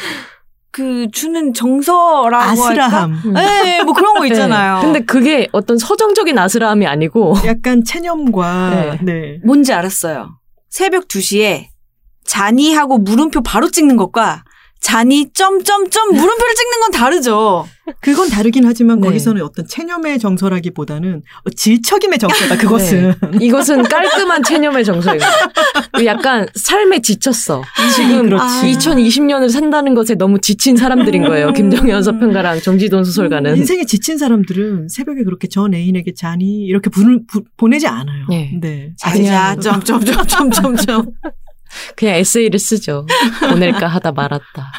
그 주는 정서라고 할까? 아스라함. 네, 뭐 그런 거 있잖아요. 네. 근데 그게 어떤 서정적인 아스라함이 아니고 약간 체념과 네. 네. 뭔지 알았어요. 새벽 2시에 자니 하고 물음표 바로 찍는 것과 잔이 점점점 물음표를 찍는 건 다르죠. 그건 다르긴 하지만 네. 거기서는 어떤 체념의 정서라기보다는 어, 질척임의 정서다. 그것은. 이것은 깔끔한 체념의 정서예요. 약간 삶에 지쳤어. 지금 그렇지. 2020년을 산다는 것에 너무 지친 사람들인 거예요. 김정현 서평가랑 정지돈 소설가는. 인생에 지친 사람들은 새벽에 그렇게 전 애인에게 잔이 이렇게 분을 부- 보내지 않아요. 네. 네. 자자 점점점점점점. 그냥 에세이를 쓰죠. 보낼까 하다 말았다.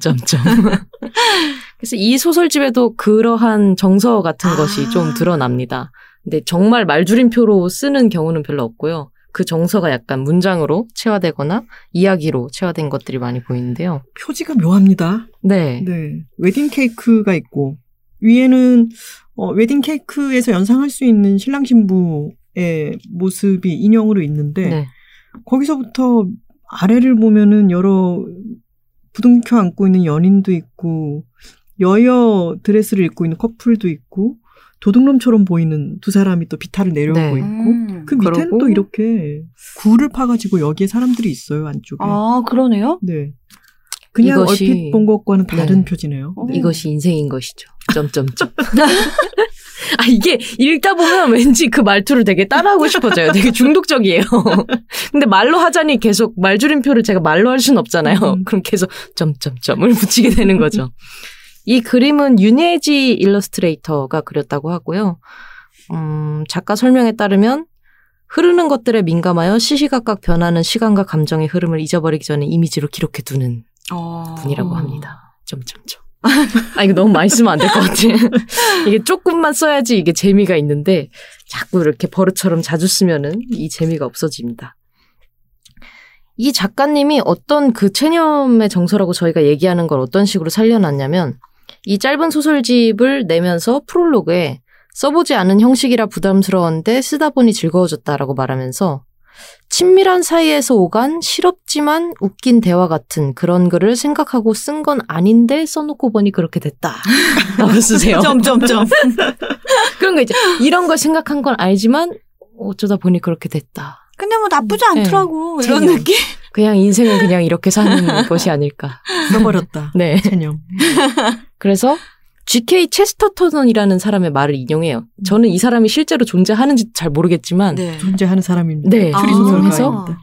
점점점. *laughs* 그래서 이 소설집에도 그러한 정서 같은 아. 것이 좀 드러납니다. 근데 정말 말줄임표로 쓰는 경우는 별로 없고요. 그 정서가 약간 문장으로 체화되거나 이야기로 체화된 것들이 많이 보이는데요. 표지가 묘합니다. 네. 네. 웨딩 케이크가 있고 위에는 어, 웨딩 케이크에서 연상할 수 있는 신랑 신부의 모습이 인형으로 있는데 네. 거기서부터 아래를 보면은 여러 부둥켜 안고 있는 연인도 있고 여여 드레스를 입고 있는 커플도 있고 도둑놈처럼 보이는 두 사람이 또 비탈을 내려오고 네. 있고 음. 그 밑에는 또 이렇게 굴을 파가지고 여기에 사람들이 있어요 안쪽에. 아 그러네요. 네. 그냥 이것이- 얼핏 본 것과는 다른 네. 표지네요. 어. 네. 이것이 인생인 것이죠. 점점점. *laughs* 아 이게 읽다 보면 *laughs* 왠지 그 말투를 되게 따라하고 싶어져요. 되게 중독적이에요. *laughs* 근데 말로 하자니 계속 말줄임표를 제가 말로 할 수는 없잖아요. 음. 그럼 계속 점점점을 *laughs* 붙이게 되는 거죠. 이 그림은 윤예지 일러스트레이터가 그렸다고 하고요. 음, 작가 설명에 따르면 흐르는 것들에 민감하여 시시각각 변하는 시간과 감정의 흐름을 잊어버리기 전에 이미지로 기록해 두는 어. 분이라고 합니다. 점점점. 아 이거 너무 많이 쓰면 안 될 것 같아. *laughs* 이게 조금만 써야지 이게 재미가 있는데 자꾸 이렇게 버릇처럼 자주 쓰면은 이 재미가 없어집니다. 이 작가님이 어떤 그 체념의 정서라고 저희가 얘기하는 걸 어떤 식으로 살려놨냐면 이 짧은 소설집을 내면서 프롤로그에 써보지 않은 형식이라 부담스러웠는데 쓰다 보니 즐거워졌다라고 말하면서 친밀한 사이에서 오간 실없지만 웃긴 대화 같은 그런 글을 생각하고 쓴 건 아닌데 써놓고 보니 그렇게 됐다. *laughs* 라고 쓰세요. 점점점. *laughs* 그런 거 이제 이런 걸 생각한 건 알지만 어쩌다 보니 그렇게 됐다. 근데 뭐 나쁘지 않더라고 이런 체념. 느낌. 그냥 인생은 그냥 이렇게 사는 것이 아닐까. *laughs* 써버렸다. 네. 체념. 그래서 G.K. 체스터턴이라는 사람의 말을 인용해요. 저는 이 사람이 실제로 존재하는지 잘 모르겠지만 네. 존재하는 사람입니다. 네. 추리 아. 소설가입니다.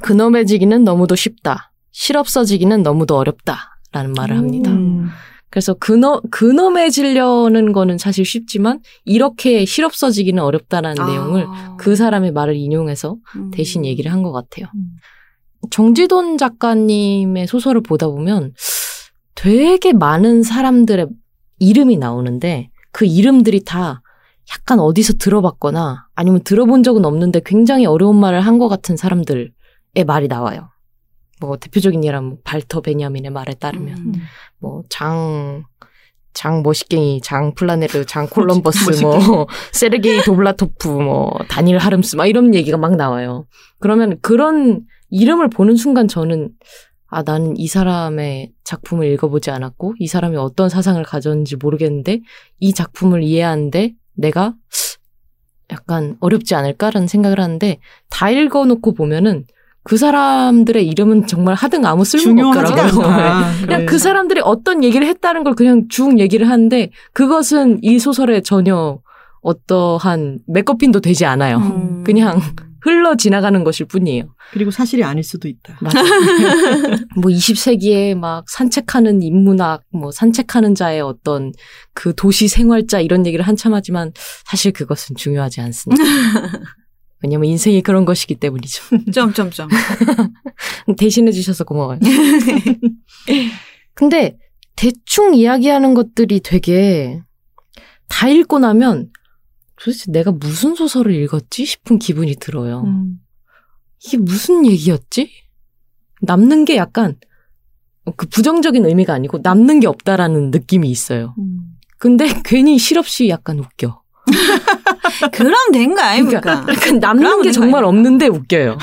근엄해지기는 너무도 쉽다. 실없어지기는 너무도 어렵다. 라는 말을 합니다. 음. 그래서 근엄, 근엄해지려는 거는 사실 쉽지만 이렇게 실없어지기는 어렵다라는 아. 내용을 그 사람의 말을 인용해서 음. 대신 얘기를 한 것 같아요. 음. 정지돈 작가님의 소설을 보다 보면 되게 많은 사람들의 이름이 나오는데 그 이름들이 다 약간 어디서 들어봤거나 아니면 들어본 적은 없는데 굉장히 어려운 말을 한 것 같은 사람들의 말이 나와요. 뭐 대표적인 예라면 뭐 발터 베냐민의 말에 따르면 음. 뭐 장, 장 머시갱이, 장 플라네르, 장 콜럼버스. 뭐 *laughs* 세르게이 도블라토프, 뭐 다니엘 하름스, 막 이런 얘기가 막 나와요. 그러면 그런 이름을 보는 순간 저는 아 나는 이 사람의 작품을 읽어보지 않았고 이 사람이 어떤 사상을 가졌는지 모르겠는데 이 작품을 이해하는데 내가 약간 어렵지 않을까라는 생각을 하는데 다 읽어놓고 보면은 그 사람들의 이름은 정말 하등 아무 쓸모가 없더라고요. 않다. *laughs* 그냥 네. 그 사람들이 어떤 얘기를 했다는 걸 그냥 쭉 얘기를 하는데 그것은 이 소설에 전혀 어떠한 메커핀도 되지 않아요. 음. 그냥 흘러 지나가는 것일 뿐이에요. 그리고 사실이 아닐 수도 있다. 맞아. *laughs* 뭐 20세기에 막 산책하는 인문학, 뭐 산책하는 자의 어떤 그 도시 생활자 이런 얘기를 한참 하지만 사실 그것은 중요하지 않습니다. *laughs* 왜냐면 인생이 그런 것이기 때문이죠. 점점점. *laughs* 대신해 주셔서 고마워요. 근데 대충 이야기하는 것들이 되게 다 읽고 나면 도대체 내가 무슨 소설을 읽었지 싶은 기분이 들어요. 음. 이게 무슨 얘기였지? 남는 게 약간 그 부정적인 의미가 아니고 남는 게 없다라는 느낌이 있어요. 음. 근데 괜히 실없이 약간 웃겨. *laughs* 그럼 된 거 아닙니까? 그러니까 남는 게된 정말? 없는데 웃겨요.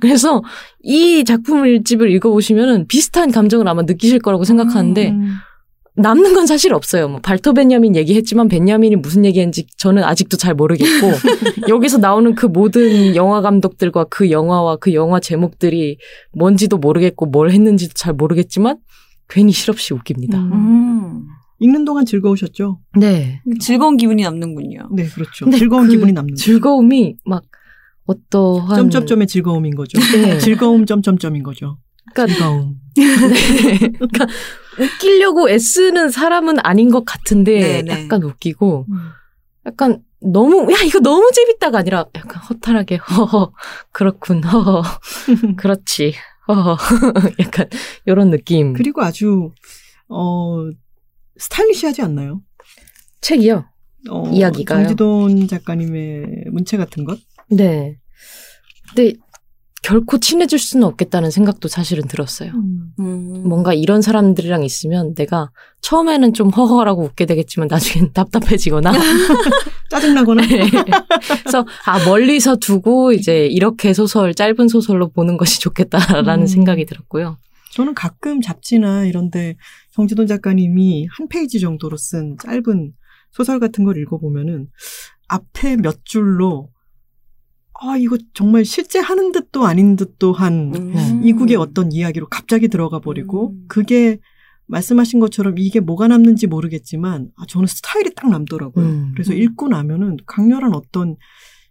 그래서 이 작품을 일집을 읽어보시면은 비슷한 감정을 아마 느끼실 거라고 생각하는데 음. 남는 건 사실 없어요. 뭐 발토 벤야민 얘기했지만 벤야민이 무슨 얘기했는지 저는 아직도 잘 모르겠고 *laughs* 여기서 나오는 그 모든 영화 감독들과 그 영화와 그 영화 제목들이 뭔지도 모르겠고 뭘 했는지도 잘 모르겠지만 괜히 실없이 웃깁니다. 음. 음. 읽는 동안 즐거우셨죠? 네. 즐거운 기분이 남는군요. 네, 그렇죠. 즐거운 그 기분이 남는. 즐거움이 막 어떠한 점점점의 즐거움인 거죠. 네. 즐거움 점점점인 거죠. 그러니까 즐거움. *laughs* 네. 그러니까 웃기려고 애쓰는 사람은 아닌 것 같은데 네네. 약간 웃기고 약간 너무 야 이거 너무 재밌다가 아니라 약간 허탈하게 허허 그렇군 허허 *laughs* 그렇지 허허 *laughs* 약간 이런 느낌 그리고 아주 어 스타일리시하지 않나요? 책이요 어, 이야기가요? 정지돈 작가님의 문체 같은 것? 네 근데 결코 친해질 수는 없겠다는 생각도 사실은 들었어요 음. 뭔가 이런 사람들이랑 있으면 내가 처음에는 좀 허허라고 웃게 되겠지만 나중엔 *laughs* 답답해지거나 *laughs* 짜증나거나 *laughs* 네. 그래서 아 멀리서 두고 이제 이렇게 소설 짧은 소설로 보는 것이 좋겠다라는 음. 생각이 들었고요. 저는 가끔 잡지나 이런데 정지돈 작가님이 한 페이지 정도로 쓴 짧은 소설 같은 걸 읽어보면은 앞에 몇 줄로 아 이거 정말 실제 하는 듯도 아닌 듯도 한 음. 이국의 어떤 이야기로 갑자기 들어가 버리고 음. 그게 말씀하신 것처럼 이게 뭐가 남는지 모르겠지만 아, 저는 스타일이 딱 남더라고요. 음. 그래서 음. 읽고 나면은 강렬한 어떤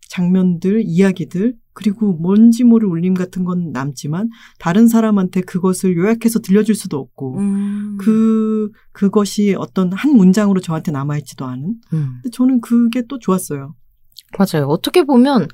장면들, 이야기들 그리고 뭔지 모를 울림 같은 건 남지만 다른 사람한테 그것을 요약해서 들려줄 수도 없고 음. 그 그것이 어떤 한 문장으로 저한테 남아 있지도 않은. 음. 근데 저는 그게 또 좋았어요. 맞아요. 어떻게 보면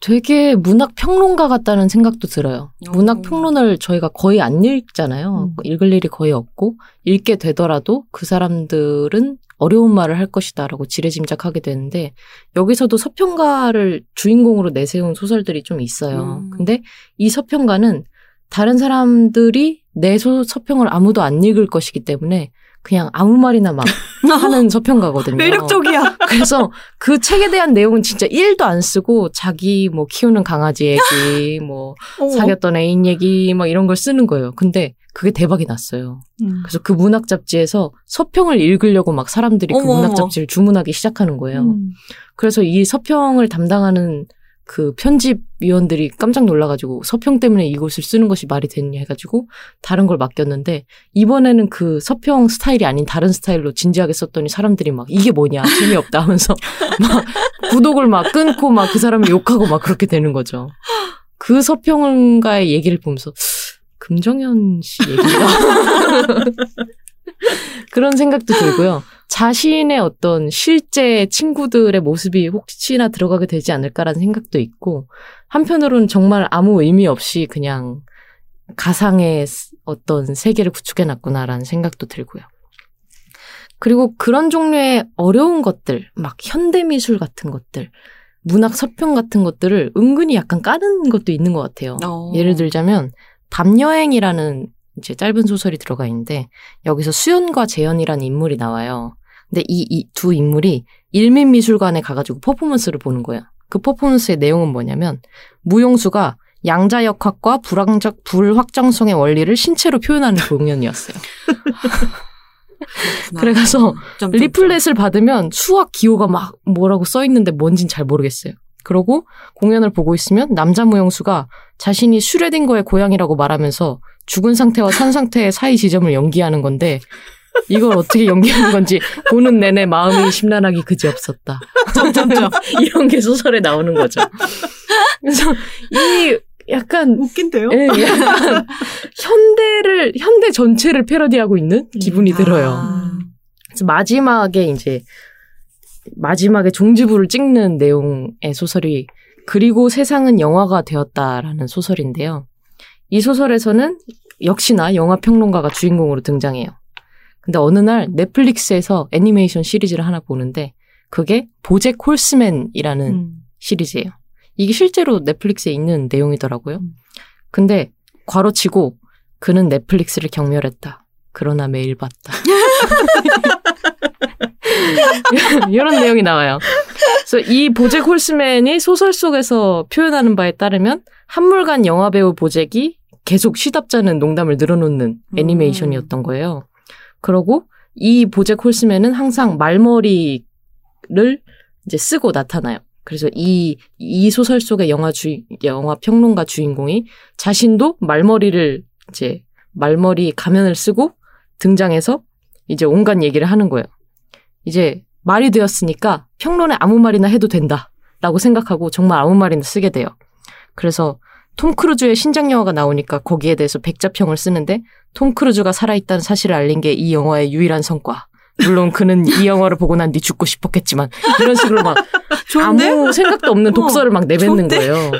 되게 문학 평론가 같다는 생각도 들어요. 오. 문학 평론을 저희가 거의 안 읽잖아요. 음. 읽을 일이 거의 없고 읽게 되더라도 그 사람들은 어려운 말을 할 것이다라고 지레짐작하게 되는데 여기서도 서평가를 주인공으로 내세운 소설들이 좀 있어요. 음. 근데 이 서평가는 다른 사람들이 내 소, 서평을 아무도 안 읽을 것이기 때문에 그냥 아무 말이나 막 *laughs* 하는 서평가거든요. 매력적이야. *laughs* 그래서 그 책에 대한 내용은 진짜 1도 안 쓰고 자기 뭐 키우는 강아지 얘기, *laughs* 뭐 사귀었던 애인 얘기 막 이런 걸 쓰는 거예요. 근데 그게 대박이 났어요. 음. 그래서 그 문학 잡지에서 서평을 읽으려고 막 사람들이 그 어머, 문학 어머. 잡지를 주문하기 시작하는 거예요. 음. 그래서 이 서평을 담당하는 그 편집위원들이 깜짝 놀라가지고 서평 때문에 이곳을 쓰는 것이 말이 되느냐 해가지고 다른 걸 맡겼는데 이번에는 그 서평 스타일이 아닌 다른 스타일로 진지하게 썼더니 사람들이 막 이게 뭐냐 재미없다 하면서 *laughs* 막 구독을 막 끊고 막 그 사람을 욕하고 막 그렇게 되는 거죠. 그 서평가의 얘기를 보면서 금정현 씨 얘기가 *laughs* 그런 생각도 들고요. 자신의 어떤 실제 친구들의 모습이 혹시나 들어가게 되지 않을까라는 생각도 있고, 한편으로는 정말 아무 의미 없이 그냥 가상의 어떤 세계를 구축해 놨구나라는 생각도 들고요. 그리고 그런 종류의 어려운 것들, 막 현대 미술 같은 것들, 문학 서평 같은 것들을 은근히 약간 까는 것도 있는 것 같아요. 어. 예를 들자면, 밤여행이라는 이제 짧은 소설이 들어가 있는데, 여기서 수연과 재현이라는 인물이 나와요. 근데 이 두 인물이 일민미술관에 가가지고 퍼포먼스를 보는 거야. 그 퍼포먼스의 내용은 뭐냐면, 무용수가 양자역학과 불확정, 불확정성의 원리를 신체로 표현하는 공연이었어요. *laughs* 그래가서. 리플렛을 받으면 수학 기호가 막 뭐라고 써 있는데 뭔진 잘 모르겠어요. 그러고 공연을 보고 있으면 남자 무용수가 자신이 슈레딩거의 고양이라고 말하면서 죽은 상태와 산 상태의 사이 지점을 연기하는 건데 이걸 어떻게 연기하는 건지 보는 내내 마음이 심란하기 그지없었다. 점점점. *laughs* 이런 게 소설에 나오는 거죠. 그래서 이 약간 웃긴데요? 예, 약간 현대를 현대 전체를 패러디하고 있는 기분이 들어요. 아. 그래서 마지막에 이제 마지막에 종지부를 찍는 내용의 소설이 그리고 세상은 영화가 되었다라는 소설인데요. 이 소설에서는 역시나 영화 평론가가 주인공으로 등장해요. 근데 어느 날 넷플릭스에서 애니메이션 시리즈를 하나 보는데 그게 보잭 홀스맨이라는 음. 시리즈예요. 이게 실제로 넷플릭스에 있는 내용이더라고요. 음. 근데 괄호치고 그는 넷플릭스를 경멸했다. 그러나 매일 봤다. *laughs* 이런 내용이 나와요. 그래서 이 보잭 홀스맨이 소설 속에서 표현하는 바에 따르면 한물간 영화배우 보잭이 계속 시답잖은 농담을 늘어놓는 애니메이션이었던 거예요. 그러고 이 보잭 홀스맨은 항상 말머리를 이제 쓰고 나타나요. 그래서 이, 이 소설 속의 영화 주, 영화 평론가 주인공이 자신도 말머리를 이제 말머리 가면을 쓰고 등장해서 이제 온갖 얘기를 하는 거예요. 이제 말이 되었으니까 평론에 아무 말이나 해도 된다. 라고 생각하고 정말 아무 말이나 쓰게 돼요. 그래서 톰 크루즈의 신작 영화가 나오니까 거기에 대해서 백자평을 쓰는데 톰 크루즈가 살아있다는 사실을 알린 게 이 영화의 유일한 성과. 물론 그는 이 영화를 보고 난 뒤 죽고 싶었겠지만 이런 식으로 막 좋은데? 아무 생각도 없는 독서를 막 내뱉는 좋은데? 거예요.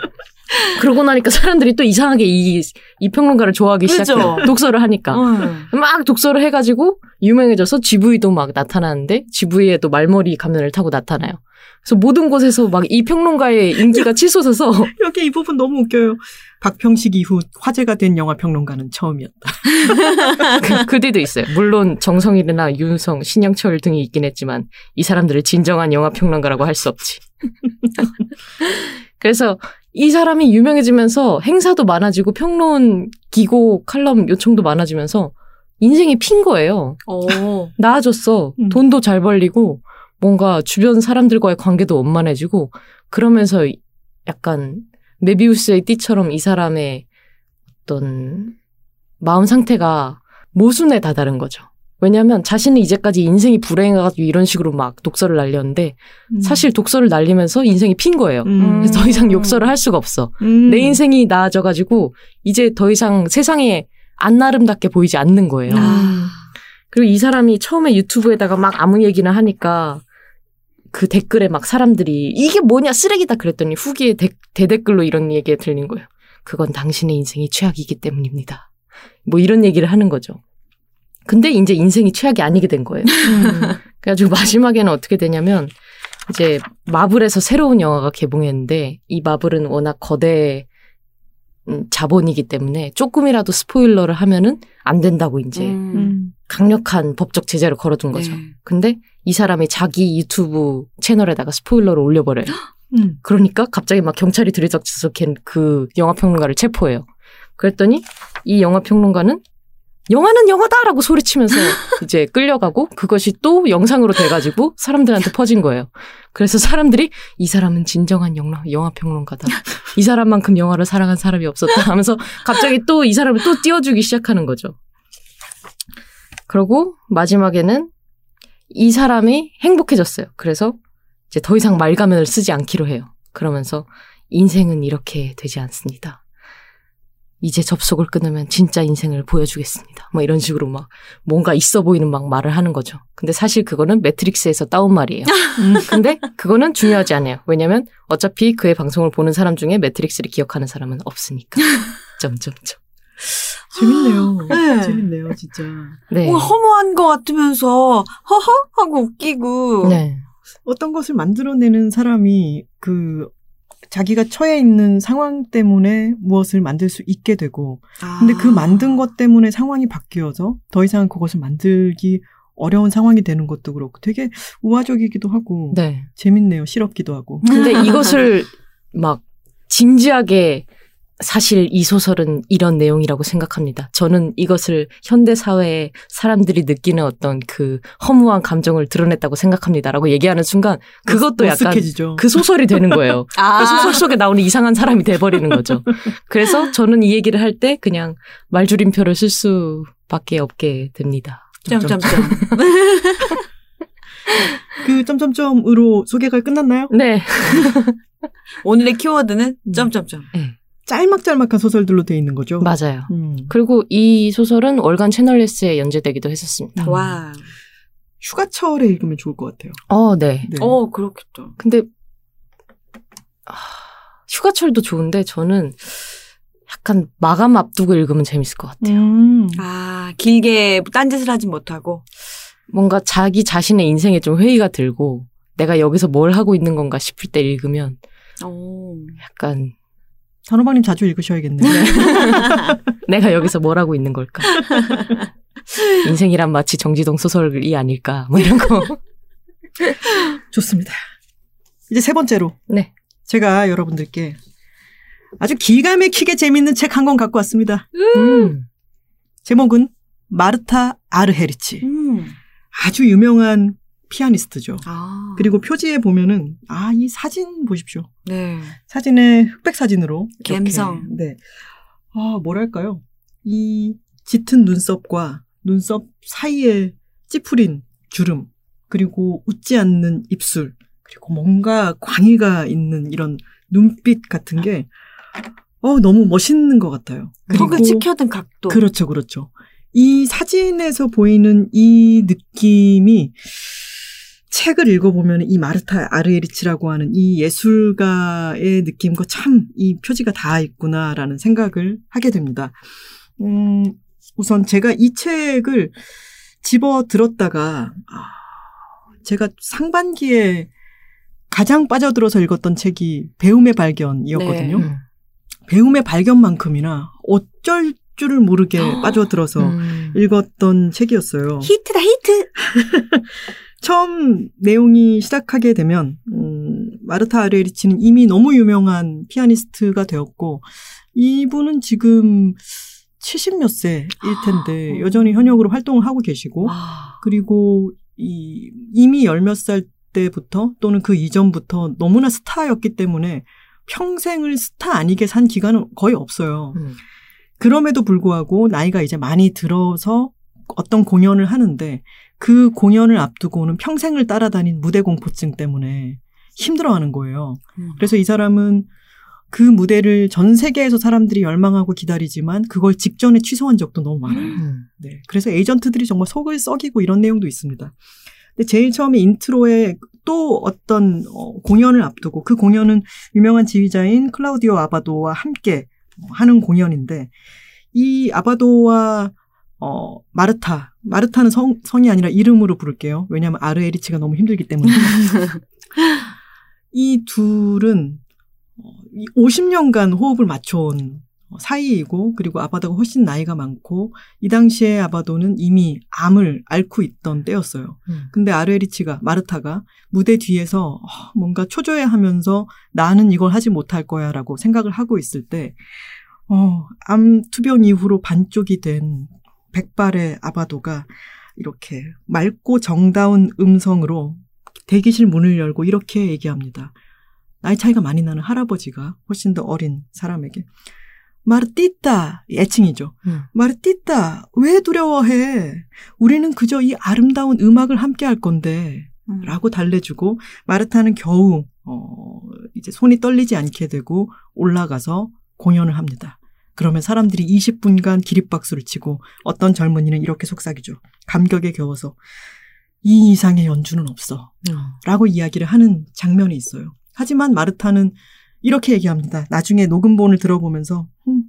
그러고 나니까 사람들이 또 이상하게 이, 이 평론가를 좋아하기? 시작해요. 독서를 하니까. 응. 막 독서를 해가지고 유명해져서 GV도 막 나타나는데 GV에도 말머리 가면을 타고 나타나요. 그래서 모든 곳에서 막 이 평론가의 인기가 치솟아서 여기 이 부분 너무 웃겨요. 박평식 이후 화제가 된 영화 평론가는 처음이었다. *laughs* 그, 그 뒤도 있어요. 물론 정성일이나 윤성, 신영철 등이 있긴 했지만 이 사람들을 진정한 영화 평론가라고 할 수 없지. *laughs* 그래서 이 사람이 유명해지면서 행사도 많아지고 평론 기고 칼럼 요청도 많아지면서 인생이 핀 거예요. 어. 나아졌어. 음. 돈도 잘 벌리고 뭔가 주변 사람들과의 관계도 원만해지고 그러면서 약간 메비우스의 띠처럼 이 사람의 어떤 마음 상태가 모순에 다다른 거죠. 왜냐하면 자신은 이제까지 인생이 불행해가지고 이런 식으로 막 독서를 날렸는데 사실 독서를 날리면서 인생이 핀 거예요. 음. 그래서 더 이상 욕설을 할 수가 없어. 음. 내 인생이 나아져가지고 이제 더 이상 세상에 안 아름답게 보이지 않는 거예요. 아. 그리고 이 사람이 처음에 유튜브에다가 막 아무 얘기나 하니까 그 댓글에 막 사람들이 이게 뭐냐 쓰레기다 그랬더니 후기에 대, 대댓글로 이런 얘기가 들린 거예요. 그건 당신의 인생이 최악이기 때문입니다. 뭐 이런 얘기를 하는 거죠. 근데 이제 인생이 최악이 아니게 된 거예요. *laughs* 그래가지고 마지막에는 어떻게 되냐면 이제 마블에서 새로운 영화가 개봉했는데 이 마블은 워낙 거대 음, 자본이기 때문에 조금이라도 스포일러를 하면은 안 된다고 이제 음. 음. 강력한 법적 제재를 걸어둔 거죠. 네. 근데 이 사람이 자기 유튜브 채널에다가 스포일러를 올려버려요. *gasps* 음. 그러니까 갑자기 막 경찰이 들이닥쳐서 걔그 영화평론가를 체포해요. 그랬더니 이 영화평론가는 영화는 영화다라고 소리치면서 *laughs* 이제 끌려가고 그것이 또 영상으로 돼가지고 사람들한테 퍼진 거예요. 그래서 사람들이 이 사람은 진정한 영화, 영화평론가다. *laughs* 이 사람만큼 영화를 사랑한 사람이 없었다 하면서 갑자기 또 이 사람을 또 띄워주기 시작하는 거죠. 그리고 마지막에는 이 사람이 행복해졌어요. 그래서 이제 더 이상 말가면을 쓰지 않기로 해요. 그러면서 인생은 이렇게 되지 않습니다. 이제 접속을 끊으면 진짜 인생을 보여주겠습니다. 뭐 이런 식으로 막 뭔가 있어 보이는 막 말을 하는 거죠. 근데 사실 그거는 매트릭스에서 따온 말이에요. 음. *laughs* 근데 그거는 중요하지 않아요. 왜냐면 어차피 그의 방송을 보는 사람 중에 매트릭스를 기억하는 사람은 없으니까. *laughs* 점점점. 재밌네요. 네. 재밌네요, 진짜. 네. 뭔가 허무한 것 같으면서 허허 하고 웃기고 네. 어떤 것을 만들어내는 사람이 그 자기가 처해 있는 상황 때문에 무엇을 만들 수 있게 되고, 근데 그 아. 만든 것 때문에 상황이 바뀌어서 더 이상 그것을 만들기 어려운 상황이 되는 것도 그렇고 되게 우화적이기도 하고 네. 재밌네요. 실없기도 하고. 근데 이것을 *laughs* 막 진지하게 사실 이 소설은 이런 내용이라고 생각합니다. 저는 이것을 현대 사회의 사람들이 느끼는 어떤 그 허무한 감정을 드러냈다고 생각합니다라고 얘기하는 순간 그것도 약간 머쓱해지죠. 그 소설이 되는 거예요. *laughs* 아. 그 소설 속에 나오는 이상한 사람이 돼 버리는 거죠. 그래서 저는 이 얘기를 할 때 그냥 말줄임표를 쓸 수밖에 없게 됩니다. 점점점. *laughs* 그 점점점으로 소개가 끝났나요? 네. 오늘의 키워드는 음. 점점점. 짤막짤막한 소설들로 돼 있는 거죠. 맞아요. 음. 그리고 이 소설은 월간 채널리스에 연재되기도 했었습니다. 음. 와. 휴가철에 읽으면 좋을 것 같아요. 어, 네. 네. 어, 그렇겠다. 근데 아, 휴가철도 좋은데 저는 약간 마감 앞두고 읽으면 재밌을 것 같아요. 음. 아, 길게 딴짓을 하진 못하고. 뭔가 자기 자신의 인생에 좀 회의가 들고 내가 여기서 뭘 하고 있는 건가 싶을 때 읽으면 오. 약간 단호박님 자주 읽으셔야겠네요. *laughs* 내가 여기서 뭘 하고 있는 걸까? *laughs* 인생이란 마치 정지동 소설이 아닐까? 뭐 이런 거. 좋습니다. 이제 세 번째로 네. 제가 여러분들께 아주 기가 막히게 재밌는 책 한 권 갖고 왔습니다. 음. 제목은 마르타 아르헤리치. 음. 아주 유명한 피아니스트죠. 아. 그리고 표지에 보면은 아 이 사진 보십시오. 네. 사진에 흑백 사진으로 갬성. 네. 아 뭐랄까요? 이 짙은 눈썹과 눈썹 사이에 찌푸린 주름 그리고 웃지 않는 입술 그리고 뭔가 광의가 있는 이런 눈빛 같은 게 어, 너무 멋있는 것 같아요. 턱을 치켜든 각도. 그렇죠, 그렇죠. 이 사진에서 보이는 이 느낌이 책을 읽어보면 이 마르타 아르에리치라고 하는 이 예술가의 느낌과 참 이 표지가 다 있구나라는 생각을 하게 됩니다. 음, 우선 제가 이 책을 집어 들었다가, 아, 제가 상반기에 가장 빠져들어서 읽었던 책이 배움의 발견이었거든요. 네. 음. 배움의 발견만큼이나 어쩔 줄을 모르게 빠져들어서 음. 읽었던 책이었어요. 히트다, 히트! *laughs* 처음 내용이 시작하게 되면 음, 마르타 아르에리치는 이미 너무 유명한 피아니스트가 되었고 이분은 지금 70몇 세일 텐데 여전히 현역으로 활동을 하고 계시고 와. 그리고 이 이미 열 몇 살 때부터 또는 그 이전부터 너무나 스타였기 때문에 평생을 스타 아니게 산 기간은 거의 없어요. 음. 그럼에도 불구하고 나이가 이제 많이 들어서 어떤 공연을 하는데 그 공연을 앞두고는 평생을 따라다닌 무대 공포증 때문에 힘들어하는 거예요. 음. 그래서 이 사람은 그 무대를 전 세계에서 사람들이 열망하고 기다리지만 그걸 직전에 취소한 적도 너무 많아요. 음. 네. 그래서 에이전트들이 정말 속을 썩이고 이런 내용도 있습니다. 근데 제일 처음에 intro에 또 어떤 어, 공연을 앞두고 그 공연은 유명한 지휘자인 클라우디오 아바도와 함께 하는 공연인데 이 아바도와 어, 마르타, 마르타는 성, 성이 아니라 이름으로 부를게요. 왜냐하면 아르에리치가 너무 힘들기 때문에. *laughs* 이 둘은 어, 이 50년간 호흡을 맞춰온 사이이고 그리고 아바도가 훨씬 나이가 많고 이 당시에 아바도는 이미 암을 앓고 있던 때였어요. 음. 근데 아르에리치가 마르타가 무대 뒤에서 어, 뭔가 초조해하면서 나는 이걸 하지 못할 거야라고 생각을 하고 있을 때 어, 암 투병 이후로 반쪽이 된 백발의 아바도가 이렇게 맑고 정다운 음성으로 대기실 문을 열고 이렇게 얘기합니다. 나이 차이가 많이 나는 할아버지가 훨씬 더 어린 사람에게 마르띠따 애칭이죠. 음. 마르띠따 왜 두려워해? 우리는 그저 이 아름다운 음악을 함께 할 건데 음. 라고 달래주고 마르타는 겨우 어 이제 손이 떨리지 않게 되고 올라가서 공연을 합니다. 그러면 사람들이 20분간 기립박수를 치고 어떤 젊은이는 이렇게 속삭이죠. 감격에 겨워서 이 이상의 연주는 없어. 어. 라고 이야기를 하는 장면이 있어요. 하지만 마르타는 이렇게 얘기합니다. 나중에 녹음본을 들어보면서 음,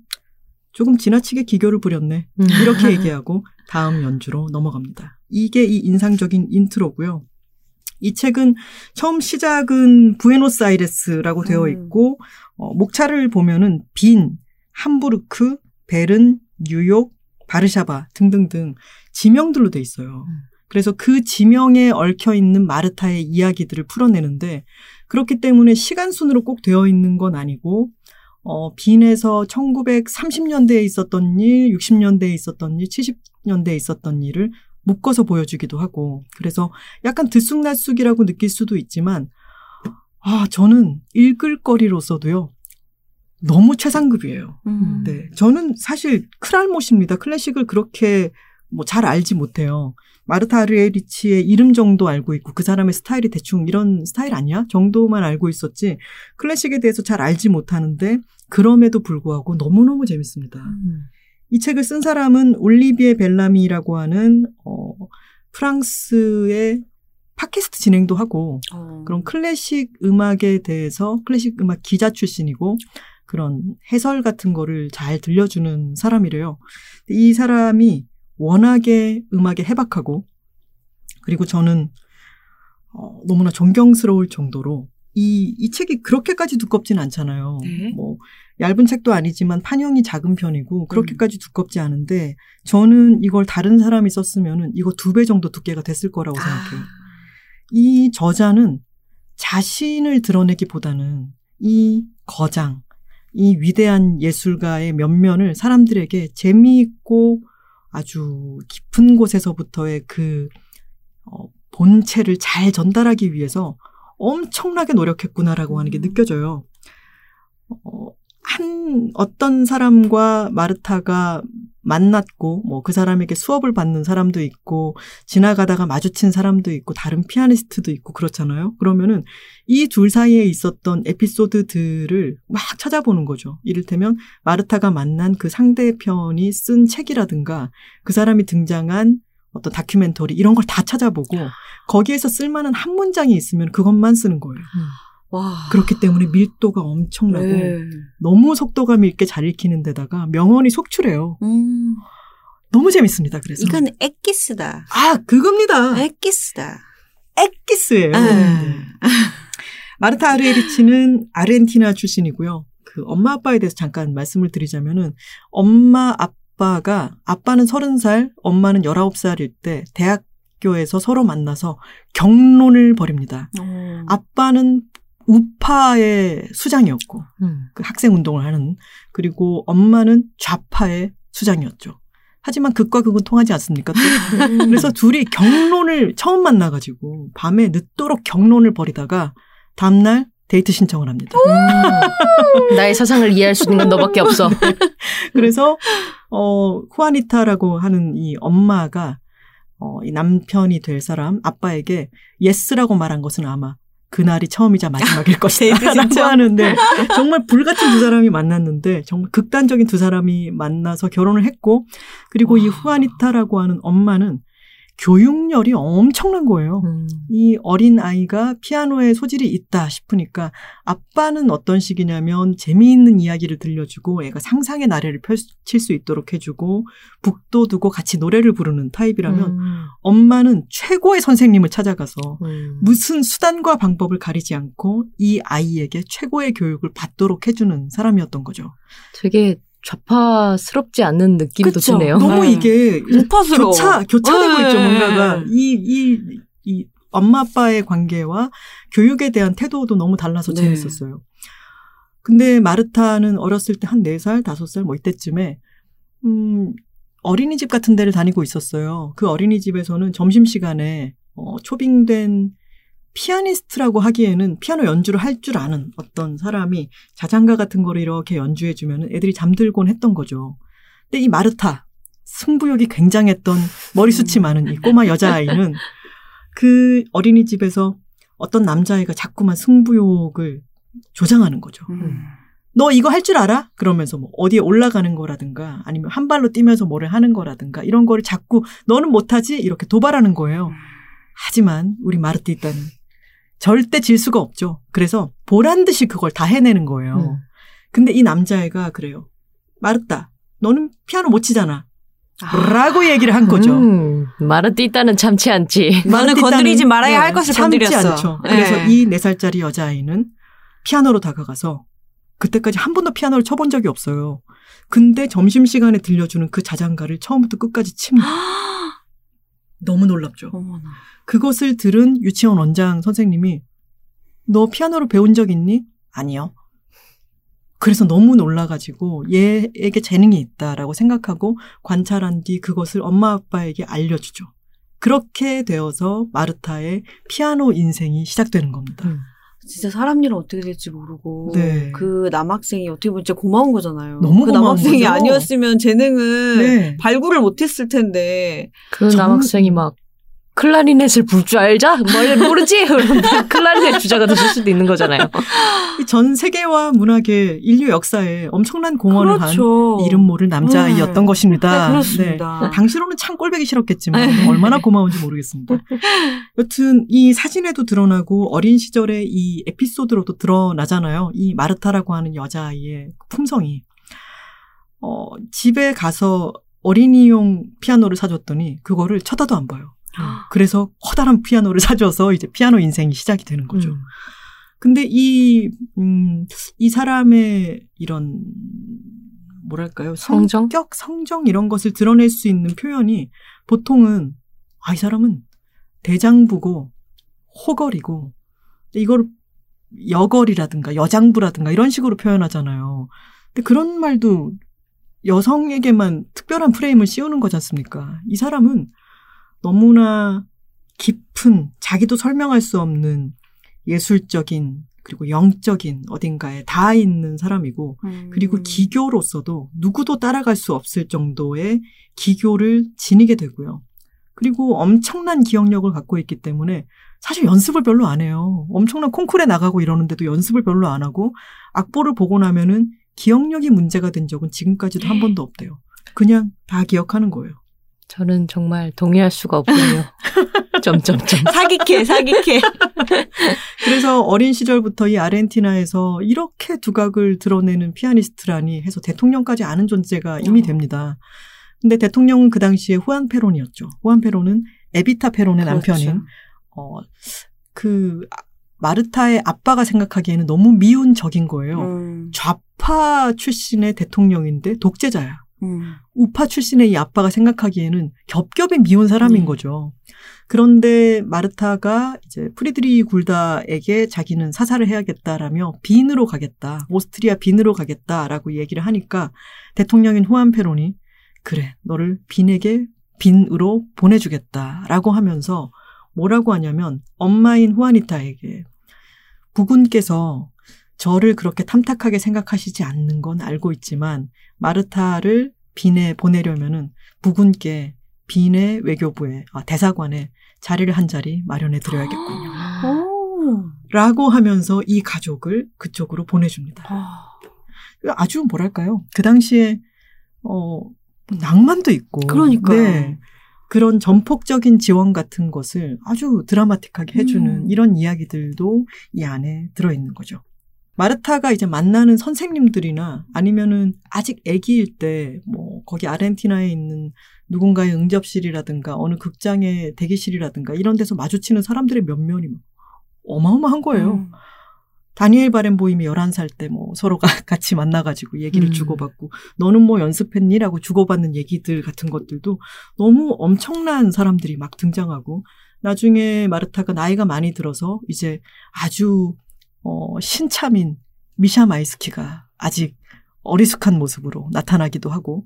조금 지나치게 기교를 부렸네. 음. 이렇게 *laughs* 얘기하고 다음 연주로 넘어갑니다. 이게 이 인상적인 intro고요. 이 책은 처음 시작은 부에노스아이레스라고 되어 음. 있고 어, 목차를 보면은 빈, 함부르크, 베른, 뉴욕, 바르샤바 등등등 지명들로 돼 있어요. 음. 그래서 그 지명에 얽혀 있는 마르타의 이야기들을 풀어내는데 그렇기 때문에 시간 순으로 꼭 되어 있는 건 아니고 어, 빈에서 1930년대에 있었던 일, 60년대에 있었던 일, 70년대에 있었던 일을 묶어서 보여주기도 하고 그래서 약간 들쑥날쑥이라고 느낄 수도 있지만 아 저는 읽을 거리로서도요 너무 최상급이에요. 음. 네, 저는 사실 클알못입니다. 클래식을 그렇게 뭐 잘 알지 못해요. 마르타 아르에리치의 이름 정도 알고 있고 그 사람의 스타일이 대충 이런 스타일 아니야? 정도만 알고 있었지 클래식에 대해서 잘 알지 못하는데 그럼에도 불구하고 너무너무 재밌습니다. 음. 이 책을 쓴 사람은 올리비에 벨라미라고 하는 어 프랑스의 팟캐스트 진행도 하고 어. 그런 클래식 음악에 대해서 클래식 음악 기자 출신이고 그런 해설 같은 거를 잘 들려주는 사람이래요. 이 사람이 워낙에 음악에 해박하고 그리고 저는 어, 너무나 존경스러울 정도로 이, 이 책이 그렇게까지 두껍진 않잖아요. 네. 뭐, 얇은 책도 아니지만 판형이 작은 편이고, 그렇게까지 두껍지 않은데, 저는 이걸 다른 사람이 썼으면은 이거 두 배 정도 두께가 됐을 거라고 생각해요. 이 저자는 자신을 드러내기보다는 이 거장, 이 위대한 예술가의 면면을 사람들에게 재미있고 아주 깊은 곳에서부터의 그 어, 본체를 잘 전달하기 위해서 엄청나게 노력했구나라고 하는 게 느껴져요. 어, 한 어떤 사람과 마르타가 만났고 뭐 그 사람에게 수업을 받는 사람도 있고 지나가다가 마주친 사람도 있고 다른 피아니스트도 있고 그렇잖아요. 그러면은 이 둘 사이에 있었던 에피소드들을 막 찾아보는 거죠. 이를테면 마르타가 만난 그 상대편이 쓴 책이라든가 그 사람이 등장한 어떤 다큐멘터리 이런 걸 다 찾아보고 거기에서 쓸만한 한 문장이 있으면 그것만 쓰는 거예요. 와. 그렇기 때문에 밀도가 엄청나고 네. 너무 속도감 있게 잘 읽히는 데다가 명언이 속출해요. 음, 너무 재밌습니다. 그래서 이건 엑기스다. 아 그겁니다. 엑기스다. 엑기스예요. 네. 네. 마르타 아르에리치는 아르헨티나 출신이고요. 그 엄마 아빠에 대해서 잠깐 말씀을 드리자면은 엄마 아빠가 아빠는 30살, 엄마는 19살일 때 대학교에서 서로 만나서 경론을 벌입니다. 어. 아빠는 우파의 수장이었고 음. 그 학생 운동을 하는 그리고 엄마는 좌파의 수장이었죠. 하지만 극과 극은 통하지 않습니까? 또? *laughs* 그래서 둘이 경론을 처음 만나가지고 밤에 늦도록 경론을 벌이다가 다음날 데이트 신청을 합니다. 음. 나의 사상을 이해할 수 있는 건 너밖에 없어. *laughs* 그래서 어 후아니타라고 하는 이 엄마가 어, 이 남편이 될 사람 아빠에게 yes라고 말한 것은 아마 그날이 처음이자 마지막일 데이트 것이다라고 신청? 하는데 정말 불같은 두 사람이 만났는데 정말 극단적인 두 사람이 만나서 결혼을 했고 그리고 이 와. 후아니타라고 하는 엄마는 교육열이 엄청난 거예요. 음. 이 어린 아이가 피아노에 소질이 있다 싶으니까 아빠는 어떤 식이냐면 재미있는 이야기를 들려주고 애가 상상의 나래를 펼칠 수 있도록 해주고 북도 두고 같이 노래를 부르는 타입이라면 음. 엄마는 최고의 선생님을 찾아가서 음. 무슨 수단과 방법을 가리지 않고 이 아이에게 최고의 교육을 받도록 해주는 사람이었던 거죠. 되게 좌파스럽지 않는 느낌도 그쵸. 드네요. 너무 네. 이게 우파스러워. 교차 교차되고 네. 있죠 뭔가가 이이 이 엄마 아빠의 관계와 교육에 대한 태도도 너무 달라서 네. 재밌었어요. 근데 마르타는 어렸을 때한 4살, 5살 뭐 이때쯤에 음 어린이집 같은 데를 다니고 있었어요. 그 어린이집에서는 점심시간에 어 초빙된 피아니스트라고 하기에는 피아노 연주를 할 줄 아는 어떤 사람이 자장가 같은 거를 이렇게 연주해 주면 애들이 잠들곤 했던 거죠. 근데 이 마르타 승부욕이 굉장했던 머리숱이 많은 이 꼬마 여자아이는 그 어린이집에서 어떤 남자애가 자꾸만 승부욕을 조장하는 거죠. 음. 너 이거 할 줄 알아? 그러면서 뭐 어디에 올라가는 거라든가 아니면 한 발로 뛰면서 뭐를 하는 거라든가 이런 거를 자꾸 너는 못하지? 이렇게 도발하는 거예요. 하지만 우리 마르티타는 절대 질 수가 없죠. 그래서 보란 듯이 그걸 다 해내는 거예요. 음. 근데 이 남자애가 그래요. 마르타, 너는 피아노 못 치잖아. 라고 얘기를 한 거죠. 음, 마르띠따는 참지 않지. 너는 건드리지 말아야 할 것을 참지 건드렸어. 않죠. 그래서 네. 이 4살짜리 여자아이는 피아노로 다가가서 그때까지 한 번도 피아노를 쳐본 적이 없어요. 근데 점심시간에 들려주는 그 자장가를 처음부터 끝까지 칩니다. *gasps* *gasps* 너무 놀랍죠. 어머나. 그것을 들은 유치원 원장 선생님이 너 피아노를 배운 적 있니? 아니요. 그래서 너무 놀라가지고 얘에게 재능이 있다라고 생각하고 관찰한 뒤 그것을 엄마 아빠에게 알려주죠. 그렇게 되어서 마르타의 피아노 인생이 시작되는 겁니다. 음. 진짜 사람 일은 어떻게 될지 모르고 네. 그 남학생이 어떻게 보면 진짜 고마운 거잖아요. 너무 그 고마운 남학생이 거죠. 아니었으면 재능을 네. 발굴을 못했을 텐데 그 정- 남학생이 막 클라리넷을 불 줄 알자? 뭘 모르지? 클라리넷 주자가 됐을 수도 있는 거잖아요. 이전 세계와 문학의 인류 역사에 엄청난 공헌을 그렇죠. 한 이름 모를 남자아이였던 네. 것입니다. 네, 그렇습니다. 네. 당시로는 참 꼴배기 싫었겠지만 네. 얼마나 고마운지 모르겠습니다. *laughs* 여튼 이 사진에도 드러나고 어린 시절의 이 에피소드로도 드러나잖아요. 이 마르타라고 하는 여자아이의 품성이. 어, 집에 가서 어린이용 피아노를 사줬더니 그거를 쳐다도 안 봐요. 그래서 커다란 피아노를 사줘서 이제 피아노 인생이 시작이 되는 거죠. 음. 근데 이, 음, 이 사람의 이런, 뭐랄까요. 성정? 성격, 성정 이런 것을 드러낼 수 있는 표현이 보통은, 아, 이 사람은 대장부고, 호걸이고, 이걸 여걸이라든가 여장부라든가 이런 식으로 표현하잖아요. 근데 그런 말도 여성에게만 특별한 프레임을 씌우는 거지 않습니까? 이 사람은 너무나 깊은, 자기도 설명할 수 없는 예술적인, 그리고 영적인 어딘가에 닿아 있는 사람이고, 음. 그리고 기교로서도 누구도 따라갈 수 없을 정도의 기교를 지니게 되고요. 그리고 엄청난 기억력을 갖고 있기 때문에 사실 연습을 별로 안 해요. 엄청난 콩쿨에 나가고 이러는데도 연습을 별로 안 하고 악보를 보고 나면은 기억력이 문제가 된 적은 지금까지도 한 번도 없대요. 그냥 다 기억하는 거예요. 저는 정말 동의할 수가 없군요. *laughs* 점점점. 사기캐 사기캐. *laughs* 그래서 어린 시절부터 이 아르헨티나에서 이렇게 두각을 드러내는 피아니스트라니 해서 대통령까지 아는 존재가 이미 어. 됩니다. 근데 대통령은 그 당시에 후안 페론이었죠. 후안 페론은 에비타 페론의 남편인 그렇죠. 어, 그 아- 마르타의 아빠가 생각하기에는 너무 미운 적인 거예요. 음. 좌파 출신의 대통령인데 독재자야. 음. 우파 출신의 이 아빠가 생각하기에는 겹겹이 미운 사람인 음. 거죠. 그런데 마르타가 이제 프리드리히 굴다에게 자기는 사사를 해야겠다라며 빈으로 가겠다. 오스트리아 빈으로 가겠다라고 얘기를 하니까 대통령인 후안 페론이 그래, 너를 빈에게 빈으로 보내주겠다라고 하면서 뭐라고 하냐면 엄마인 후아니타에게 부군께서 저를 그렇게 탐탁하게 생각하시지 않는 건 알고 있지만 마르타를 빈에 보내려면은 부군께 빈의 외교부에 아, 대사관에 자리를 한 자리 마련해 드려야겠군요. 오. *gasps* 라고 하면서 이 가족을 그쪽으로 보내줍니다. 아. 아주 뭐랄까요? 그 당시에 어 낭만도 있고 그러니까요. 네. 그런 전폭적인 지원 같은 것을 아주 드라마틱하게 해주는 음. 이런 이야기들도 이 안에 들어있는 거죠. 마르타가 이제 만나는 선생님들이나 아니면은 아직 아기일 때 뭐 거기 아르헨티나에 있는 누군가의 응접실이라든가 어느 극장의 대기실이라든가 이런 데서 마주치는 사람들의 면면이 막 어마어마한 거예요. 음. 다니엘 바렌보임이 11살 때 뭐 서로가 *laughs* 같이 만나가지고 얘기를 음. 주고받고 너는 뭐 연습했니? 라고 주고받는 얘기들 같은 것들도 너무 엄청난 사람들이 막 등장하고 나중에 마르타가 나이가 많이 들어서 이제 아주 어, 신참인 미샤 마이스키가 아직 어리숙한 모습으로 나타나기도 하고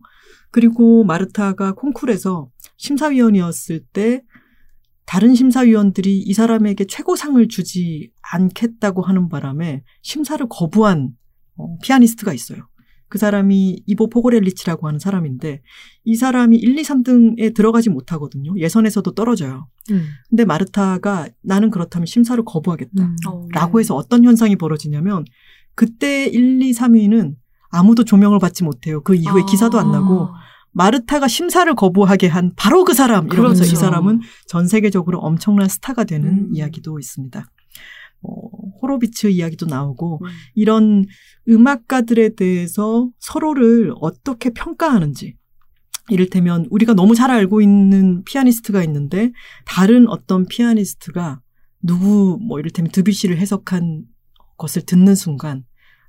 그리고 마르타가 콩쿨에서 심사위원이었을 때 다른 심사위원들이 이 사람에게 최고상을 주지 않겠다고 하는 바람에 심사를 거부한 어, 피아니스트가 있어요. 그 사람이 이보 포고렐리치라고 하는 사람인데 이 사람이 1, 2, 3등에 들어가지 못하거든요. 예선에서도 떨어져요. 음. 근데 마르타가 나는 그렇다면 심사를 거부하겠다. 음. 어. 라고 해서 어떤 현상이 벌어지냐면 그때 1, 2, 3위는 아무도 조명을 받지 못해요. 그 이후에 아. 기사도 안 나고 마르타가 심사를 거부하게 한 바로 그 사람 이러면서 그렇죠. 이 사람은 전 세계적으로 엄청난 스타가 되는 음. 이야기도 있습니다. 어, 호로비츠 이야기도 나오고 음. 이런 음악가들에 대해서 서로를 어떻게 평가하는지 이를테면 우리가 너무 잘 알고 있는 피아니스트가 있는데 다른 어떤 피아니스트가 누구 뭐 이를테면 드뷔시를 해석한 것을 듣는 순간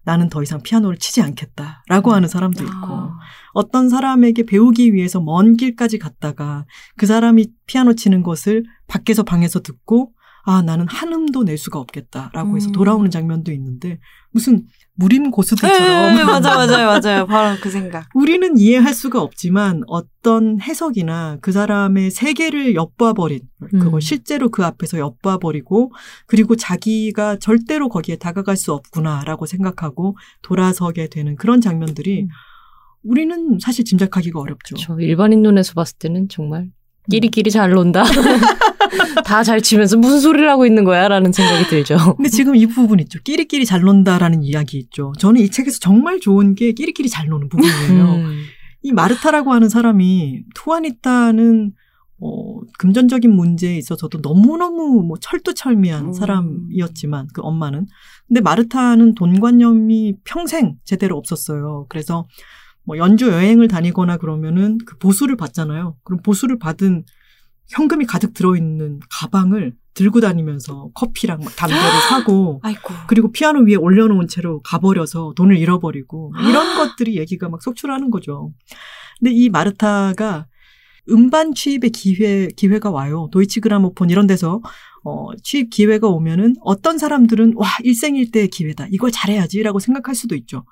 나는 더 이상 피아노를 치지 않겠다라고 하는 사람도 있고 아. 어떤 사람에게 배우기 위해서 먼 길까지 갔다가 그 사람이 피아노 치는 것을 밖에서 방에서 듣고 아, 나는 한음도 낼 수가 없겠다라고 해서 음. 돌아오는 장면도 있는데 무슨 무림 네, 고수들처럼 네, 맞아, *laughs* 맞아요, 맞아요. 바로 그 생각. 우리는 이해할 수가 없지만 어떤 해석이나 그 사람의 세계를 엿봐버린 그걸 음. 실제로 그 앞에서 엿봐버리고 그리고 자기가 절대로 거기에 다가갈 수 없구나라고 생각하고 돌아서게 되는 그런 장면들이 음. 우리는 사실 짐작하기가 어렵죠. 저 일반인 눈에서 봤을 때는 정말 끼리끼리 잘 논다. *laughs* 다 잘 치면서 무슨 소리를 하고 있는 거야? 라는 생각이 들죠. 근데 지금 이 부분 있죠. 끼리끼리 잘 논다라는 이야기 있죠. 저는 이 책에서 정말 좋은 게 끼리끼리 잘 노는 부분이에요. 음. 이 마르타라고 하는 사람이 투아니타는 어, 금전적인 문제에 있어서도 너무너무 뭐 철두철미한 음. 사람이었지만 그 엄마는 근데 마르타는 돈 관념이 평생 제대로 없었어요. 그래서 뭐 연주 여행을 다니거나 그러면은 그 보수를 받잖아요. 그럼 보수를 받은 현금이 가득 들어있는 가방을 들고 다니면서 커피랑 막 담배를 *gasps* 사고 아이고. 그리고 피아노 위에 올려놓은 채로 가버려서 돈을 잃어버리고 *gasps* 이런 것들이 얘기가 막 속출하는 거죠. 근데 이 마르타가 음반 취입의 기회 기회가 와요. 도이치 그라모폰 이런 데서 어, 취입 기회가 오면은 어떤 사람들은 와 일생일대의 기회다. 이걸 잘해야지라고 생각할 수도 있죠.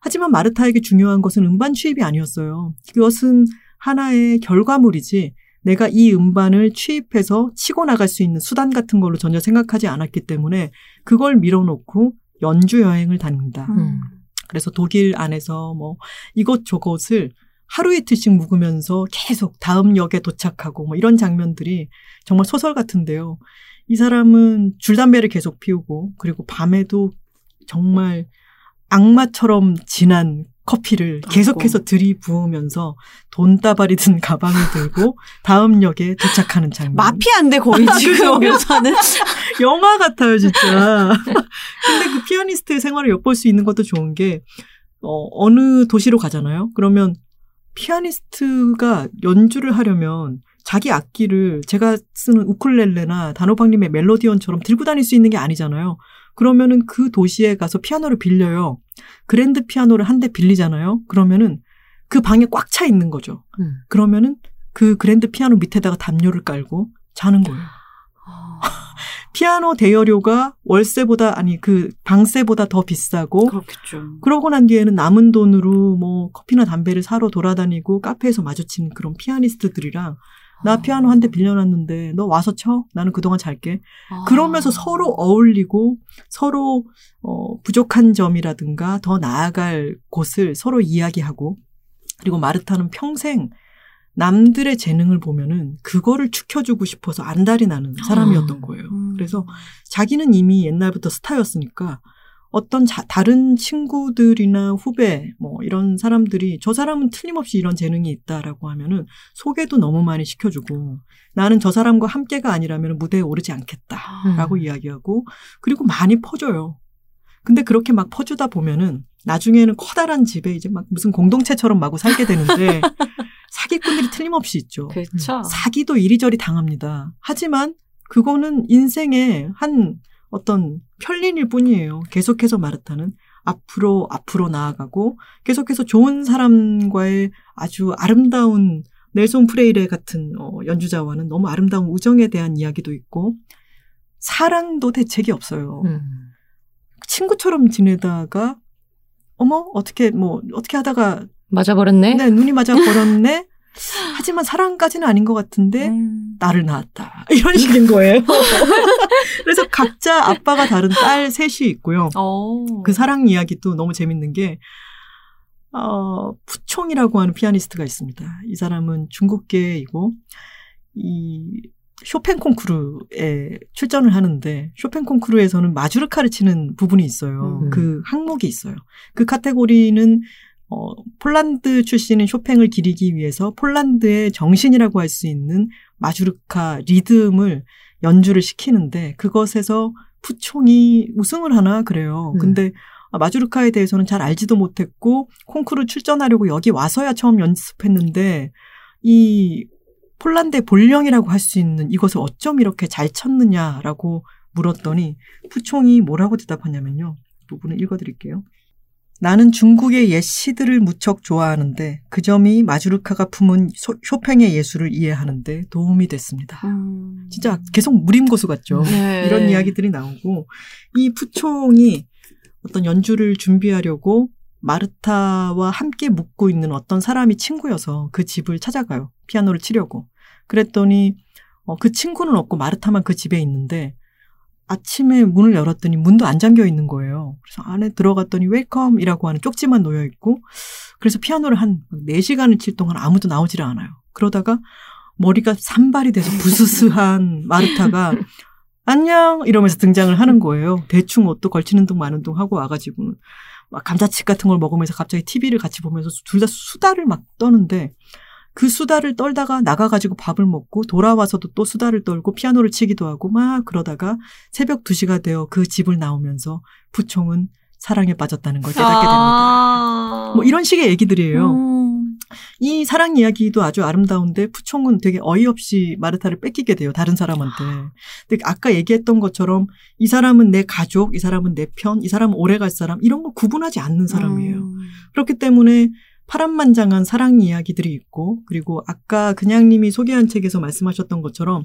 하지만 마르타에게 중요한 것은 음반 취입이 아니었어요. 그것은 하나의 결과물이지 내가 이 음반을 취입해서 치고 나갈 수 있는 수단 같은 걸로 전혀 생각하지 않았기 때문에 그걸 밀어놓고 연주 여행을 다닙니다. 음. 그래서 독일 안에서 뭐 이것저것을 하루 이틀씩 묵으면서 계속 다음 역에 도착하고 뭐 이런 장면들이 정말 소설 같은데요. 이 사람은 줄담배를 계속 피우고 그리고 밤에도 정말 악마처럼 진한 커피를 계속해서 들이부으면서 돈다발이 든 가방을 들고 다음 역에 도착하는 장면. 마피아인데 거의 지금 묘사는. *laughs* 영화 같아요, 진짜. 근데 그 피아니스트의 생활을 엿볼 수 있는 것도 좋은 게, 어, 어느 도시로 가잖아요? 그러면 피아니스트가 연주를 하려면 자기 악기를 제가 쓰는 우쿨렐레나 단호박님의 멜로디언처럼 들고 다닐 수 있는 게 아니잖아요. 그러면은 그 도시에 가서 피아노를 빌려요. 그랜드 피아노를 한 대 빌리잖아요. 그러면은 그 방에 꽉 차 있는 거죠. 음. 그러면은 그 그랜드 피아노 밑에다가 담요를 깔고 자는 거예요. *laughs* 피아노 대여료가 월세보다 아니 그 방세보다 더 비싸고 그렇겠죠. 그러고 난 뒤에는 남은 돈으로 뭐 커피나 담배를 사러 돌아다니고 카페에서 마주치는 그런 피아니스트들이랑 나 피아노 한 대 빌려놨는데 너 와서 쳐? 나는 그동안 잘게. 아. 그러면서 서로 어울리고 서로 어, 부족한 점이라든가 더 나아갈 곳을 서로 이야기하고 그리고 마르타는 평생 남들의 재능을 보면은 그거를 축혀주고 싶어서 안달이 나는 사람이었던 거예요. 음. 그래서 자기는 이미 옛날부터 스타였으니까 어떤 자- 다른 친구들이나 후배 뭐 이런 사람들이 저 사람은 틀림없이 이런 재능이 있다라고 하면은 소개도 너무 많이 시켜주고 나는 저 사람과 함께가 아니라면 무대에 오르지 않겠다라고 음. 이야기하고 그리고 많이 퍼줘요. 근데 그렇게 막 퍼주다 보면은 나중에는 커다란 집에 이제 막 무슨 공동체처럼 마구 살게 되는데 *laughs* 사기꾼들이 틀림없이 있죠. 그렇죠. 사기도 이리저리 당합니다. 하지만 그거는 인생의 한 어떤 편린일 뿐이에요. 계속해서 마르타는 앞으로 앞으로 나아가고 계속해서 좋은 사람과의 아주 아름다운 넬손 프레이레 같은 어, 연주자와는 너무 아름다운 우정에 대한 이야기도 있고 사랑도 대책이 없어요. 음. 친구처럼 지내다가 어머 어떻게 뭐 어떻게 하다가 맞아버렸네. 네 눈이 맞아 버렸네. *laughs* 하지만 사랑까지는 아닌 것 같은데 음. 나를 낳았다. *laughs* 이런 식인 거예요. *laughs* 그래서 각자 아빠가 다른 딸 셋이 있고요. 어. 그 사랑 이야기도 너무 재밌는 게, 어, 푸총이라고 하는 피아니스트가 있습니다. 이 사람은 중국계이고, 이 쇼팽 콩쿠르에 출전을 하는데, 쇼팽 콩쿠르에서는 마주르카를 치는 부분이 있어요. 음. 그 항목이 있어요. 그 카테고리는 어, 폴란드 출신인 쇼팽을 기리기 위해서 폴란드의 정신이라고 할 수 있는 마주르카 리듬을 연주를 시키는데 그것에서 푸총이 우승을 하나 그래요. 음. 근데 아, 마주르카에 대해서는 잘 알지도 못했고 콩쿠르 출전하려고 여기 와서야 처음 연습했는데 이 폴란드의 본령이라고 할 수 있는 이것을 어쩜 이렇게 잘 쳤느냐라고 물었더니 푸총이 뭐라고 대답하냐면요. 부분을 읽어드릴게요. 나는 중국의 옛 시들을 무척 좋아하는데 그 점이 마주르카가 품은 소- 쇼팽의 예술을 이해하는데 도움이 됐습니다. 음. 진짜 계속 무림고수 같죠. 네. 이런 이야기들이 나오고 이 푸총이 어떤 연주를 준비하려고 마르타와 함께 묵고 있는 어떤 사람이 친구여서 그 집을 찾아가요. 피아노를 치려고. 그랬더니 어, 그 친구는 없고 마르타만 그 집에 있는데 아침에 문을 열었더니 문도 안 잠겨 있는 거예요. 그래서 안에 들어갔더니 웰컴이라고 하는 쪽지만 놓여 있고 그래서 피아노를 한 4시간을 칠 동안 아무도 나오질 않아요. 그러다가 머리가 산발이 돼서 *laughs* 부스스한 마르타가 안녕 이러면서 등장을 하는 거예요. 대충 옷도 걸치는 둥 마는 둥 하고 와가지고는 막 감자칩 같은 걸 먹으면서 갑자기 TV를 같이 보면서 둘 다 수다를 막 떠는데 그 수다를 떨다가 나가가지고 밥을 먹고 돌아와서도 또 수다를 떨고 피아노를 치기도 하고 막 그러다가 새벽 2시가 되어 그 집을 나오면서 부총은 사랑에 빠졌다는 걸 깨닫게 됩니다. 아. 뭐 이런 식의 얘기들이에요. 음. 이 사랑 이야기도 아주 아름다운데 푸총은 되게 어이없이 마르타를 뺏기게 돼요. 다른 사람한테. 근데 아까 얘기했던 것처럼 이 사람은 내 가족, 이 사람은 내 편, 이 사람은 오래 갈 사람 이런 걸 구분하지 않는 사람이에요. 음. 그렇기 때문에 파란만장한 사랑 이야기들이 있고 그리고 아까 그냥님이 소개한 책에서 말씀하셨던 것처럼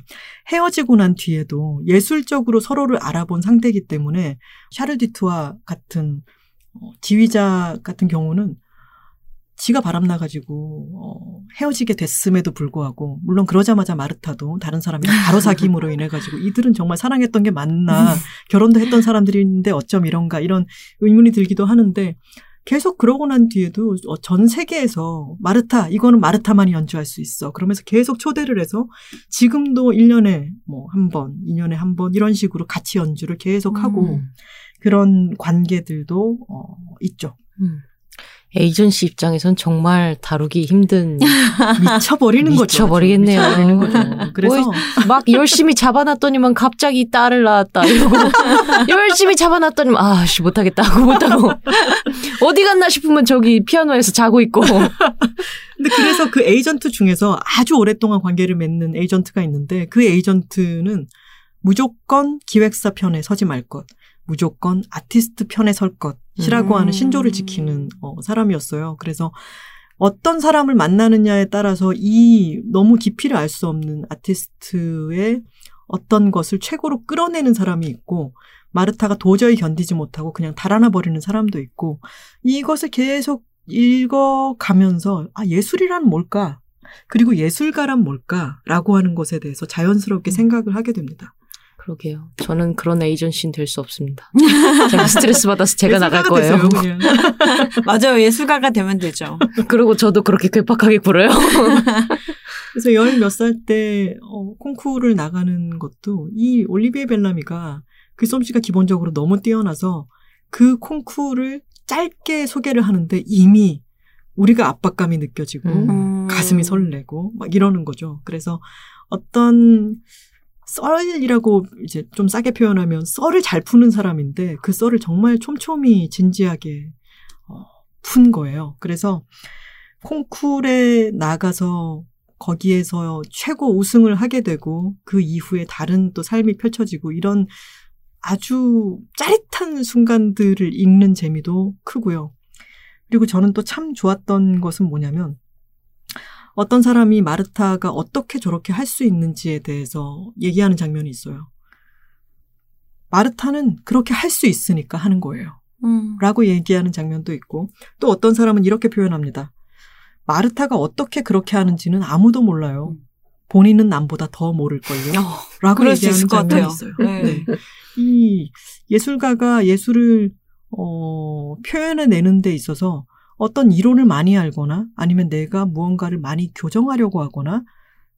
헤어지고 난 뒤에도 예술적으로 서로를 알아본 상태이기 때문에 샤를 디트와 같은 어, 지휘자 같은 경우는 지가 바람나가지고 어, 헤어지게 됐음에도 불구하고 물론 그러자마자 마르타도 다른 사람이랑 *laughs* 바로 사귐으로 인해가지고 이들은 정말 사랑했던 게 맞나 *laughs* 결혼도 했던 사람들인데 어쩜 이런가 이런 의문이 들기도 하는데 계속 그러고 난 뒤에도 어, 전 세계에서 마르타 이거는 마르타만이 연주할 수 있어 그러면서 계속 초대를 해서 지금도 1년에 뭐 한 번, 2년에 한 번 이런 식으로 같이 연주를 계속 하고 음. 그런 관계들도 어, 있죠. 음. 에이전시 입장에선 정말 다루기 힘든 *laughs* 미쳐버리는 거죠. 미쳐버리겠네요. 미쳐버리는 거죠. 그래서 뭐, 막 열심히 잡아놨더니만 갑자기 딸을 낳았다 이러고 *laughs* 열심히 잡아놨더니만 아씨 못하겠다 하고 못하고 어디 갔나 싶으면 저기 피아노에서 자고 있고 근데 그래서 그 에이전트 중에서 아주 오랫동안 관계를 맺는 에이전트가 있는데 그 에이전트는 무조건 기획사 편에 서지 말 것, 무조건 아티스트 편에 설 것 이라고 음. 하는 신조를 지키는 어, 사람이었어요. 그래서 어떤 사람을 만나느냐에 따라서 이 너무 깊이를 알 수 없는 아티스트의 어떤 것을 최고로 끌어내는 사람이 있고 마르타가 도저히 견디지 못하고 그냥 달아나 버리는 사람도 있고 이것을 계속 읽어가면서 아 예술이란 뭘까? 그리고 예술가란 뭘까라고 하는 것에 대해서 자연스럽게 생각을 하게 됩니다. 그러게요. 저는 그런 에이전시는 될 수 없습니다. 제가 스트레스 받아서 제가 나갈 거예요. 되세요. *laughs* 맞아요. 예술가가 되면 되죠. 그리고 저도 그렇게 괴팍하게 굴어요. *laughs* 그래서 열 몇 살 때 어, 콩쿠르를 나가는 것도 이 올리비에 벨라미가 그 솜씨가 기본적으로 너무 뛰어나서 그 콩쿠르를 짧게 소개를 하는데 이미 우리가 압박감이 느껴지고 음. 음. 가슴이 설레고 막 이러는 거죠. 그래서 어떤 썰이라고 이제 좀 싸게 표현하면 썰을 잘 푸는 사람인데 그 썰을 정말 촘촘히 진지하게 어, 푼 거예요. 그래서 콩쿨에 나가서 거기에서 최고 우승을 하게 되고 그 이후에 다른 또 삶이 펼쳐지고 이런 아주 짜릿한 순간들을 읽는 재미도 크고요. 그리고 저는 또 참 좋았던 것은 뭐냐면 어떤 사람이 마르타가 어떻게 저렇게 할 수 있는지에 대해서 얘기하는 장면이 있어요. 마르타는 그렇게 할 수 있으니까 하는 거예요. 음. 라고 얘기하는 장면도 있고 또 어떤 사람은 이렇게 표현합니다. 마르타가 어떻게 그렇게 하는지는 아무도 몰라요. 본인은 남보다 더 모를걸요. 어, 라고 얘기하는 장면이 같아요. 있어요. 네. 네. 이 예술가가 예술을 어, 표현해내는 데 있어서 어떤 이론을 많이 알거나 아니면 내가 무언가를 많이 교정하려고 하거나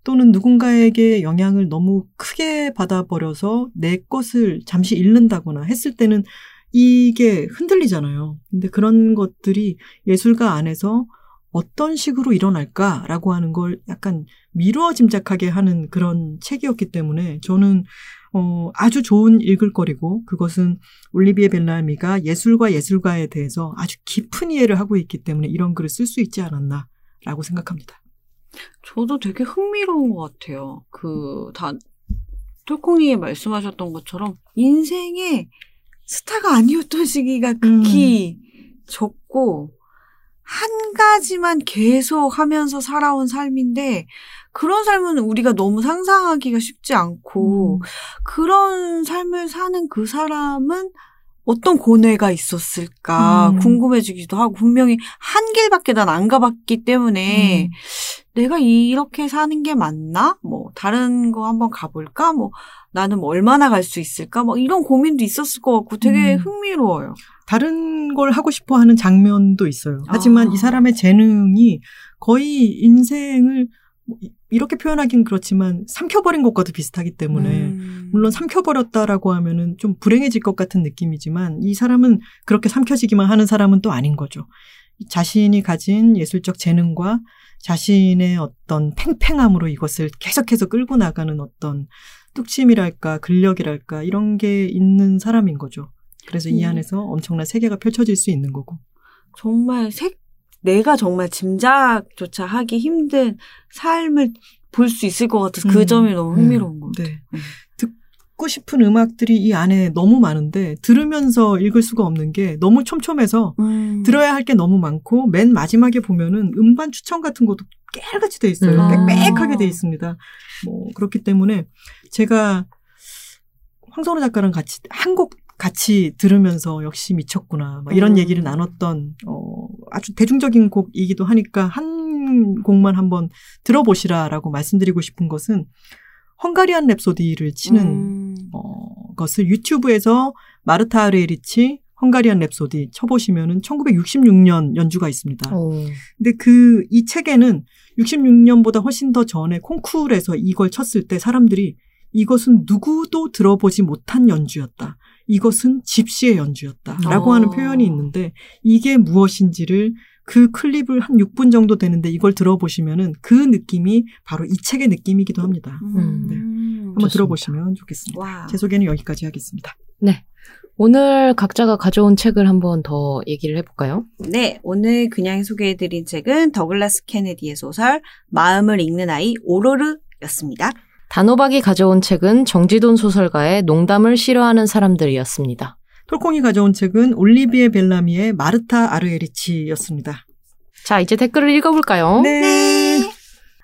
또는 누군가에게 영향을 너무 크게 받아버려서 내 것을 잠시 잃는다거나 했을 때는 이게 흔들리잖아요. 근데 그런 것들이 예술가 안에서 어떤 식으로 일어날까라고 하는 걸 약간 미루어 짐작하게 하는 그런 책이었기 때문에 저는 어, 아주 좋은 읽을거리고 그것은 올리비에 벨라미가 예술과 예술가에 대해서 아주 깊은 이해를 하고 있기 때문에 이런 글을 쓸 수 있지 않았나라고 생각합니다. 저도 되게 흥미로운 것 같아요. 그, 다, 톨콩이 말씀하셨던 것처럼 인생의 스타가 아니었던 *laughs* 시기가 극히 적고 한 가지만 계속 하면서 살아온 삶인데 그런 삶은 우리가 너무 상상하기가 쉽지 않고 음. 그런 삶을 사는 그 사람은 어떤 고뇌가 있었을까 음. 궁금해지기도 하고 분명히 한 길밖에 난 안 가봤기 때문에 음. 내가 이렇게 사는 게 맞나? 뭐 다른 거 한번 가볼까? 뭐 나는 뭐 얼마나 갈 수 있을까? 뭐 이런 고민도 있었을 것 같고 되게 음. 흥미로워요. 다른 걸 하고 싶어 하는 장면도 있어요. 하지만 아. 이 사람의 재능이 거의 인생을 뭐 이- 이렇게 표현하긴 그렇지만 삼켜버린 것과도 비슷하기 때문에 음. 물론 삼켜버렸다라고 하면은 좀 불행해질 것 같은 느낌이지만 이 사람은 그렇게 삼켜지기만 하는 사람은 또 아닌 거죠. 자신이 가진 예술적 재능과 자신의 어떤 팽팽함으로 이것을 계속해서 끌고 나가는 어떤 뚝심이랄까 근력이랄까 이런 게 있는 사람인 거죠. 그래서 이 음. 안에서 엄청난 세계가 펼쳐질 수 있는 거고. 정말 색 내가 정말 짐작조차 하기 힘든 삶을 볼 수 있을 것 같아서 그 음. 점이 너무 흥미로운 것 같아요. 네. 듣고 싶은 음악들이 이 안에 너무 많은데 들으면서 읽을 수가 없는 게 너무 촘촘해서 음. 들어야 할 게 너무 많고 맨 마지막에 보면은 음반 추천 같은 것도 깨알같이 돼 있어요. 음. 빽빽하게 돼 있습니다. 뭐 그렇기 때문에 제가 황선우 작가랑 같이 한 곡 같이 들으면서 역시 미쳤구나 막 이런 음. 얘기를 나눴던 어 아주 대중적인 곡이기도 하니까 한 곡만 한번 들어보시라라고 말씀드리고 싶은 것은 헝가리안 랩소디를 치는 음. 어, 것을 유튜브에서 마르타 아르에리치 헝가리안 랩소디 쳐보시면은 1966년 연주가 있습니다. 오. 근데 그 이 책에는 66년보다 훨씬 더 전에 콩쿠르에서 이걸 쳤을 때 사람들이 이것은 누구도 들어보지 못한 연주였다. 이것은 집시의 연주였다. 라고 어. 하는 표현이 있는데 이게 무엇인지를 그 클립을 한 6분 정도 되는데 이걸 들어보시면은 그 느낌이 바로 이 책의 느낌이기도 합니다. 음, 네. 음. 한번 좋습니다. 들어보시면 좋겠습니다. 와. 제 소개는 여기까지 하겠습니다. 오늘 각자가 가져온 책을 한번 더 얘기를 해볼까요? 네, 오늘 그냥 소개해드린 책은 더글라스 케네디의 소설 마음을 읽는 아이 오로르였습니다. 단호박이 가져온 책은 정지돈 소설가의 농담을 싫어하는 사람들이었습니다. 톨콩이 가져온 책은 올리비에 벨라미의 마르타 아르에리치였습니다. 자, 이제 댓글을 읽어볼까요? 네.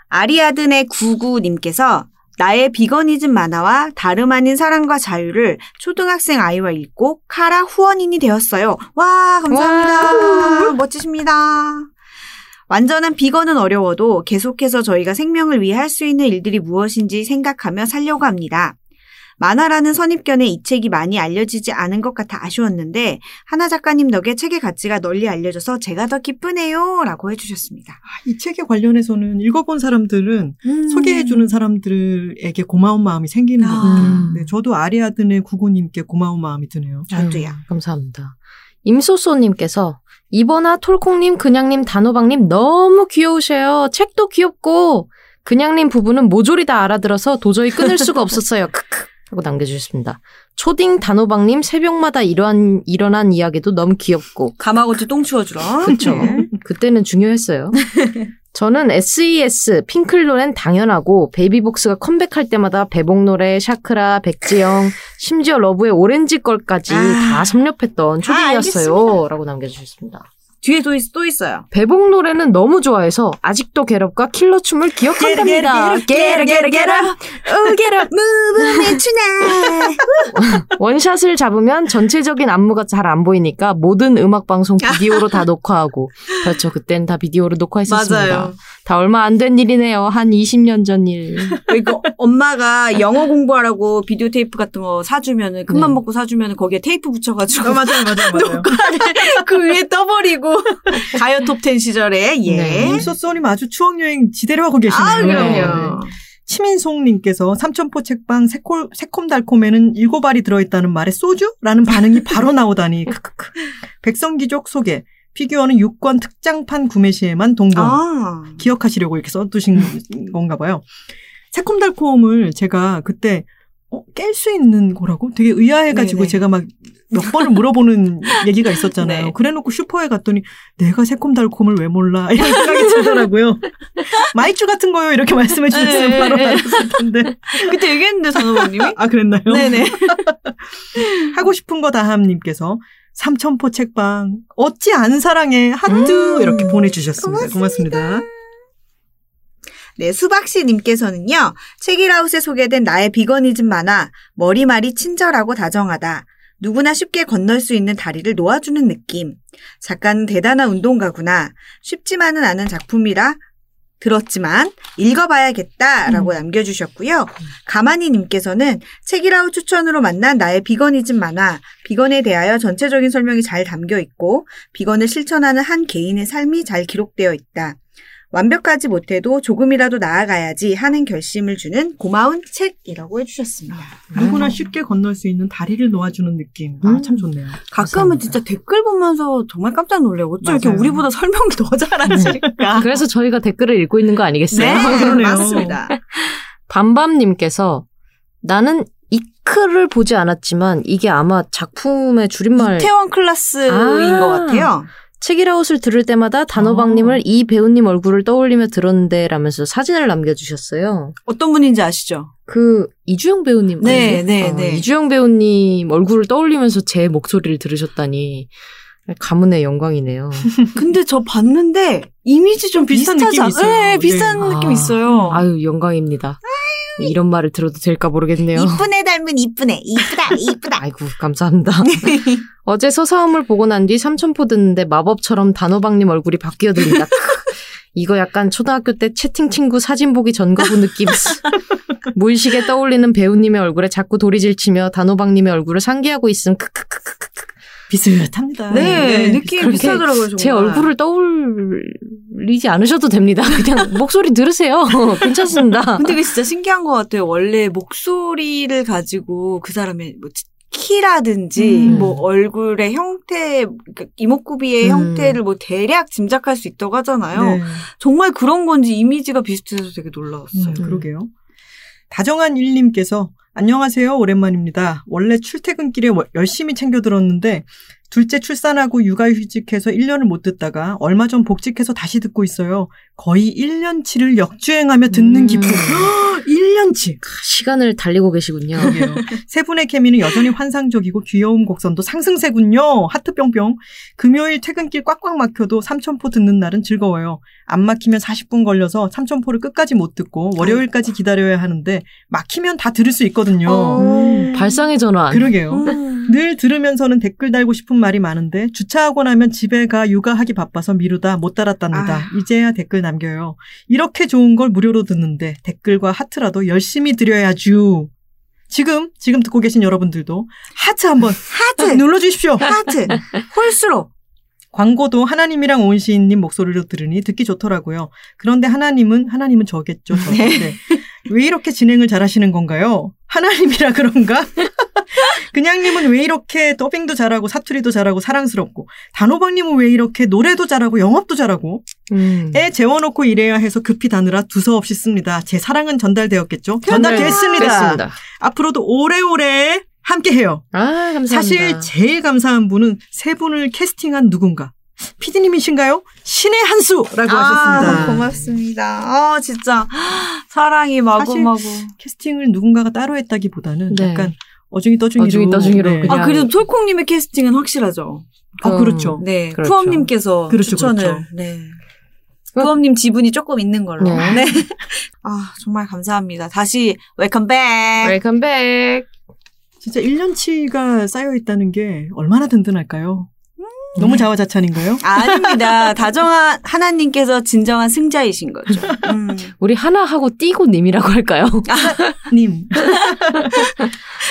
아리아드네 99님께서 나의 비거니즘 만화와 다름 아닌 사랑과 자유를 초등학생 아이와 읽고 카라 후원인이 되었어요. 와, 감사합니다. 멋지십니다. 완전한 비건은 어려워도 계속해서 저희가 생명을 위해 할 수 있는 일들이 무엇인지 생각하며 살려고 합니다. 만화라는 선입견에 이 책이 많이 알려지지 않은 것 같아 아쉬웠는데 하나 작가님 덕에 책의 가치가 널리 알려져서 제가 더 기쁘네요 라고 해주셨습니다. 이 책에 관련해서는 읽어본 사람들은 음. 소개해주는 사람들에게 고마운 마음이 생기는 것 아. 같아요. 네, 저도 아리아드네 구구님께 고마운 마음이 드네요. 저도요. 아유, 감사합니다. 임소소님께서 이번 화 톨콩님, 그냥님, 단호박님 너무 귀여우셔요. 책도 귀엽고 그냥님 부부는 모조리 다 알아들어서 도저히 끊을 수가 없었어요. *laughs* 크크 하고 남겨주셨습니다. 초딩 단호박님 새벽마다 일어난, 일어난 이야기도 너무 귀엽고 다마고치 똥 치워주라. 그쵸. 네. 그때는 중요했어요. *laughs* 저는 SES, 핑클 노랜 당연하고 베이비복스가 컴백할 때마다 베복 노래, 샤크라, 백지영, 심지어 러브의 오렌지 걸까지 아, 다 섭렵했던 다 초딩이었어요. 알겠습니다. 라고 남겨주셨습니다. 뒤에 또, 있, 또 있어요. 배복 노래는 너무 좋아해서 아직도 게럽과 킬러 춤을 기억한답니다. 게르 게르 게르 우 게르 무브메 추나. 원샷을 잡으면 전체적인 안무가 잘 안 보이니까 모든 음악 방송 비디오로 다 *laughs* 녹화하고 그렇죠. 그땐 다 비디오로 녹화했었습니다. 맞아요. 다 얼마 안 된 일이네요. 한 20년 전 일. 그리고 엄마가 영어 공부하라고 비디오 테이프 같은 거 사주면은 큰맘 네. 먹고 사주면은 거기에 테이프 붙여가지고 아, 맞아요, 맞아요, 맞아요. 그 위에 떠버리고 가요 톱10 시절에 예. 네. 임소소님 아주 추억 여행 지대로 하고 계시네요. 아 그럼요. 네. 치민송님께서 삼천포 책방 새콜, 새콤달콤에는 일곱 알이 들어있다는 말에 소주? 라는 반응이 바로 나오다니. 크크크. 백성기족 소개. 피규어는 6권 특장판 구매 시에만 동봉. 아. 기억하시려고 이렇게 써두신 건가 봐요. 새콤달콤을 제가 그때 어, 깰 수 있는 거라고? 되게 의아해가지고 네네. 제가 막 몇 번을 물어보는 *laughs* 얘기가 있었잖아요. 네. 그래놓고 슈퍼에 갔더니 내가 새콤달콤을 왜 몰라? *laughs* 이런 생각이 들더라고요. 마이쮸 같은 거요? 이렇게 말씀해 주셨으면 네. 바로 알았을 텐데. 그때 얘기했는데 전호박님이? 아, 그랬나요? 네네. *laughs* 하고 싶은 거 다함님께서 삼천포 책방 어찌 안 사랑해 하트 음. 이렇게 보내주셨습니다. 고맙습니다. 네, 수박씨 님께서는요, 책이라웃에 소개된 나의 비거니즘 만화, 머리말이 친절하고 다정하다. 누구나 쉽게 건널 수 있는 다리를 놓아주는 느낌. 작가는 대단한 운동가구나. 쉽지만은 않은 작품이라 들었지만 읽어봐야겠다라고 남겨주셨고요. 가만히님께서는 책이라웃 추천으로 만난 나의 비거니즘 만화, 비건에 대하여 전체적인 설명이 잘 담겨 있고, 비건을 실천하는 한 개인의 삶이 잘 기록되어 있다. 완벽하지 못해도 조금이라도 나아가야지 하는 결심을 주는 고마운 책이라고 해주셨습니다. 누구나 쉽게 건널 수 있는 다리를 놓아주는 느낌. 아, 음. 참 좋네요. 가끔은 감사합니다. 진짜 댓글 보면서 정말 깜짝 놀래요. 어쩜 이렇게. 우리보다 설명이 더 잘하실까? *laughs* 그래서 저희가 댓글을 읽고 있는 거 아니겠어요? 네, 그러네요. 맞습니다. 밤밤님께서 나는 이크를 보지 않았지만 이게 아마 작품의 줄임말 이태원 클라스인 아. 것 같아요. 책이라웃을 들을 때마다 단호박님을 어. 이 배우님 얼굴을 떠올리며 들었는데 라면서 사진을 남겨주셨어요. 어떤 분인지 아시죠? 그 이주영 배우님 네? 네, 어, 네. 이주영 배우님 얼굴을 떠올리면서 제 목소리를 들으셨다니 가문의 영광이네요. *laughs* 근데 저 봤는데 이미지 좀 비슷한 비슷하지 느낌이 않- 있어요. 네, 비슷한 네. 느낌 아. 있어요. 아유 영광입니다. 이런 말을 들어도 될까 모르겠네요. 이쁜 애 닮은 이쁜 애, 이쁘다, 이쁘다. *laughs* 아이고 감사합니다. *laughs* 어제 서사음을 보고 난 뒤 삼천포 듣는데 마법처럼 단호박님 얼굴이 바뀌어 들린다. 이거 약간 초등학교 때 채팅 친구 사진 보기 전거부 느낌. *laughs* 무의식에 떠올리는 배우님의 얼굴에 자꾸 도리질치며 단호박님의 얼굴을 상기하고 있음. 크크크크크. 비슷합니다. 네, 느낌이 그렇게 비슷하더라고요, 정말. 제 얼굴을 떠올리지 않으셔도 됩니다. 그냥 *laughs* 목소리 들으세요. *laughs* 괜찮습니다. 근데 이게 진짜 신기한 것 같아요. 원래 목소리를 가지고 그 사람의 뭐 키라든지 음. 뭐 얼굴의 형태, 그러니까 이목구비의 음. 형태를 뭐 대략 짐작할 수 있다고 하잖아요. 네. 정말 그런 건지 이미지가 비슷해서 되게 놀라웠어요. 음, 그러게요. 다정한 일님께서 안녕하세요. 오랜만입니다. 원래 출퇴근길에 워- 열심히 챙겨 들었는데 둘째 출산하고 육아휴직해서 1년을 못 듣다가 얼마 전 복직해서 다시 듣고 있어요. 거의 1년치를 역주행하며 듣는 음. 기분. 1년치. *gasps* 시간을 달리고 계시군요. 세 분의 케미는 여전히 환상적이고 귀여운 곡선도 상승세군요. 하트 뿅뿅. 금요일 퇴근길 꽉꽉 막혀도 삼천포 듣는 날은 즐거워요. 안 막히면 40분 걸려서 삼천포를 끝까지 못 듣고 월요일까지 기다려야 하는데 막히면 다 들을 수 있거든요. 어. 발상의 전환. 그러게요. 음. 늘 들으면서는 댓글 달고 싶은 말이 많은데 주차하고 나면 집에 가 육아하기 바빠서 미루다 못 달았답니다. 아. 이제야 댓글 남겨요. 이렇게 좋은 걸 무료로 듣는데 댓글과 하트라도 열심히 드려야죠. 지금 지금 듣고 계신 여러분들도 하트 한번 하트! 눌러 주십시오. 하트! 홀수로! 광고도 하나님이랑 온 시인님 목소리로 들으니 듣기 좋더라고요. 그런데 하나님은 하나님은 저겠죠. 저. 네. 왜 이렇게 진행을 잘하시는 건가요? 하나님이라 그런가? *laughs* 그냥님은 왜 이렇게 더빙도 잘하고 사투리도 잘하고 사랑스럽고 단호박님은 왜 이렇게 노래도 잘하고 영업도 잘하고 음. 애 재워놓고 일해야 해서 급히 다느라 두서없이 씁니다. 제 사랑은 전달되었겠죠? 전달됐습니다. 됐습니다. 앞으로도 오래오래 함께해요. 아, 감사합니다. 사실 제일 감사한 분은 세 분을 캐스팅한 누군가. 피디님이신가요? 신의 한 수라고 하셨습니다. 아, 고맙습니다. 아, 진짜. *gasps* 사랑이 마구마구. 캐스팅을 누군가가 따로 했다기보다는 네. 약간 어중이 떠중이로. 어중이 떠중이로 네. 아, 그래도 톨콩님의 캐스팅은 확실하죠. 아, 그렇죠. 네. 그렇죠. 푸엄님께서 그렇죠, 추천을. 그렇죠. 네. 푸엄님 지분이 조금 있는 걸로. 네. 네. *laughs* 아, 정말 감사합니다. 다시 welcome back. welcome back. 진짜 1년치가 쌓여 있다는 게 얼마나 든든할까요? 너무 자화자찬인 가요? *laughs* 아닙니다. 다정한 하나님께서 진정한 승자이신 거죠. 음. *laughs* 우리 하나 하고 띄고 님이라고 할까요? *laughs* 님.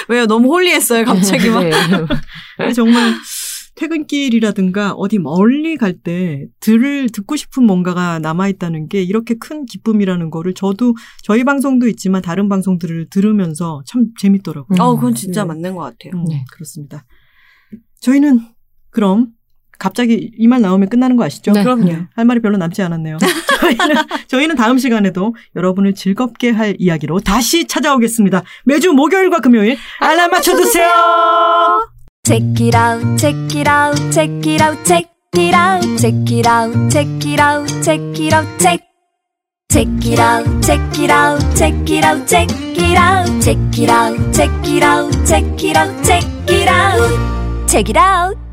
왜요? 너무 홀리했어요, 갑자기 막. 네. 정말 퇴근길이라든가 어디 멀리 갈 때 들을 듣고 싶은 뭔가가 남아 있다는 게 이렇게 큰 기쁨이라는 거를 저도 저희 방송도 있지만 다른 방송들을 들으면서 참 재밌더라고요. 음. 어, 그건 진짜 네. 맞는 것 같아요. 음, 네. 그렇습니다. 저희는 그럼 갑자기 이 말 나오면 끝나는 거 아시죠? 네. 그럼요. 할 말이 별로 남지 않았네요. 저희는, 저희는 다음 시간에도 여러분을 즐겁게 할 이야기로 다시 찾아오겠습니다. 매주 목요일과 금요일 알람 맞춰두세요! Check it out, check it out, check it out, check it out, check it out, check it out, check it out, check. Check it out, check it out, check it out, check it out, check it out, check it out, check it out, check it out, check it out.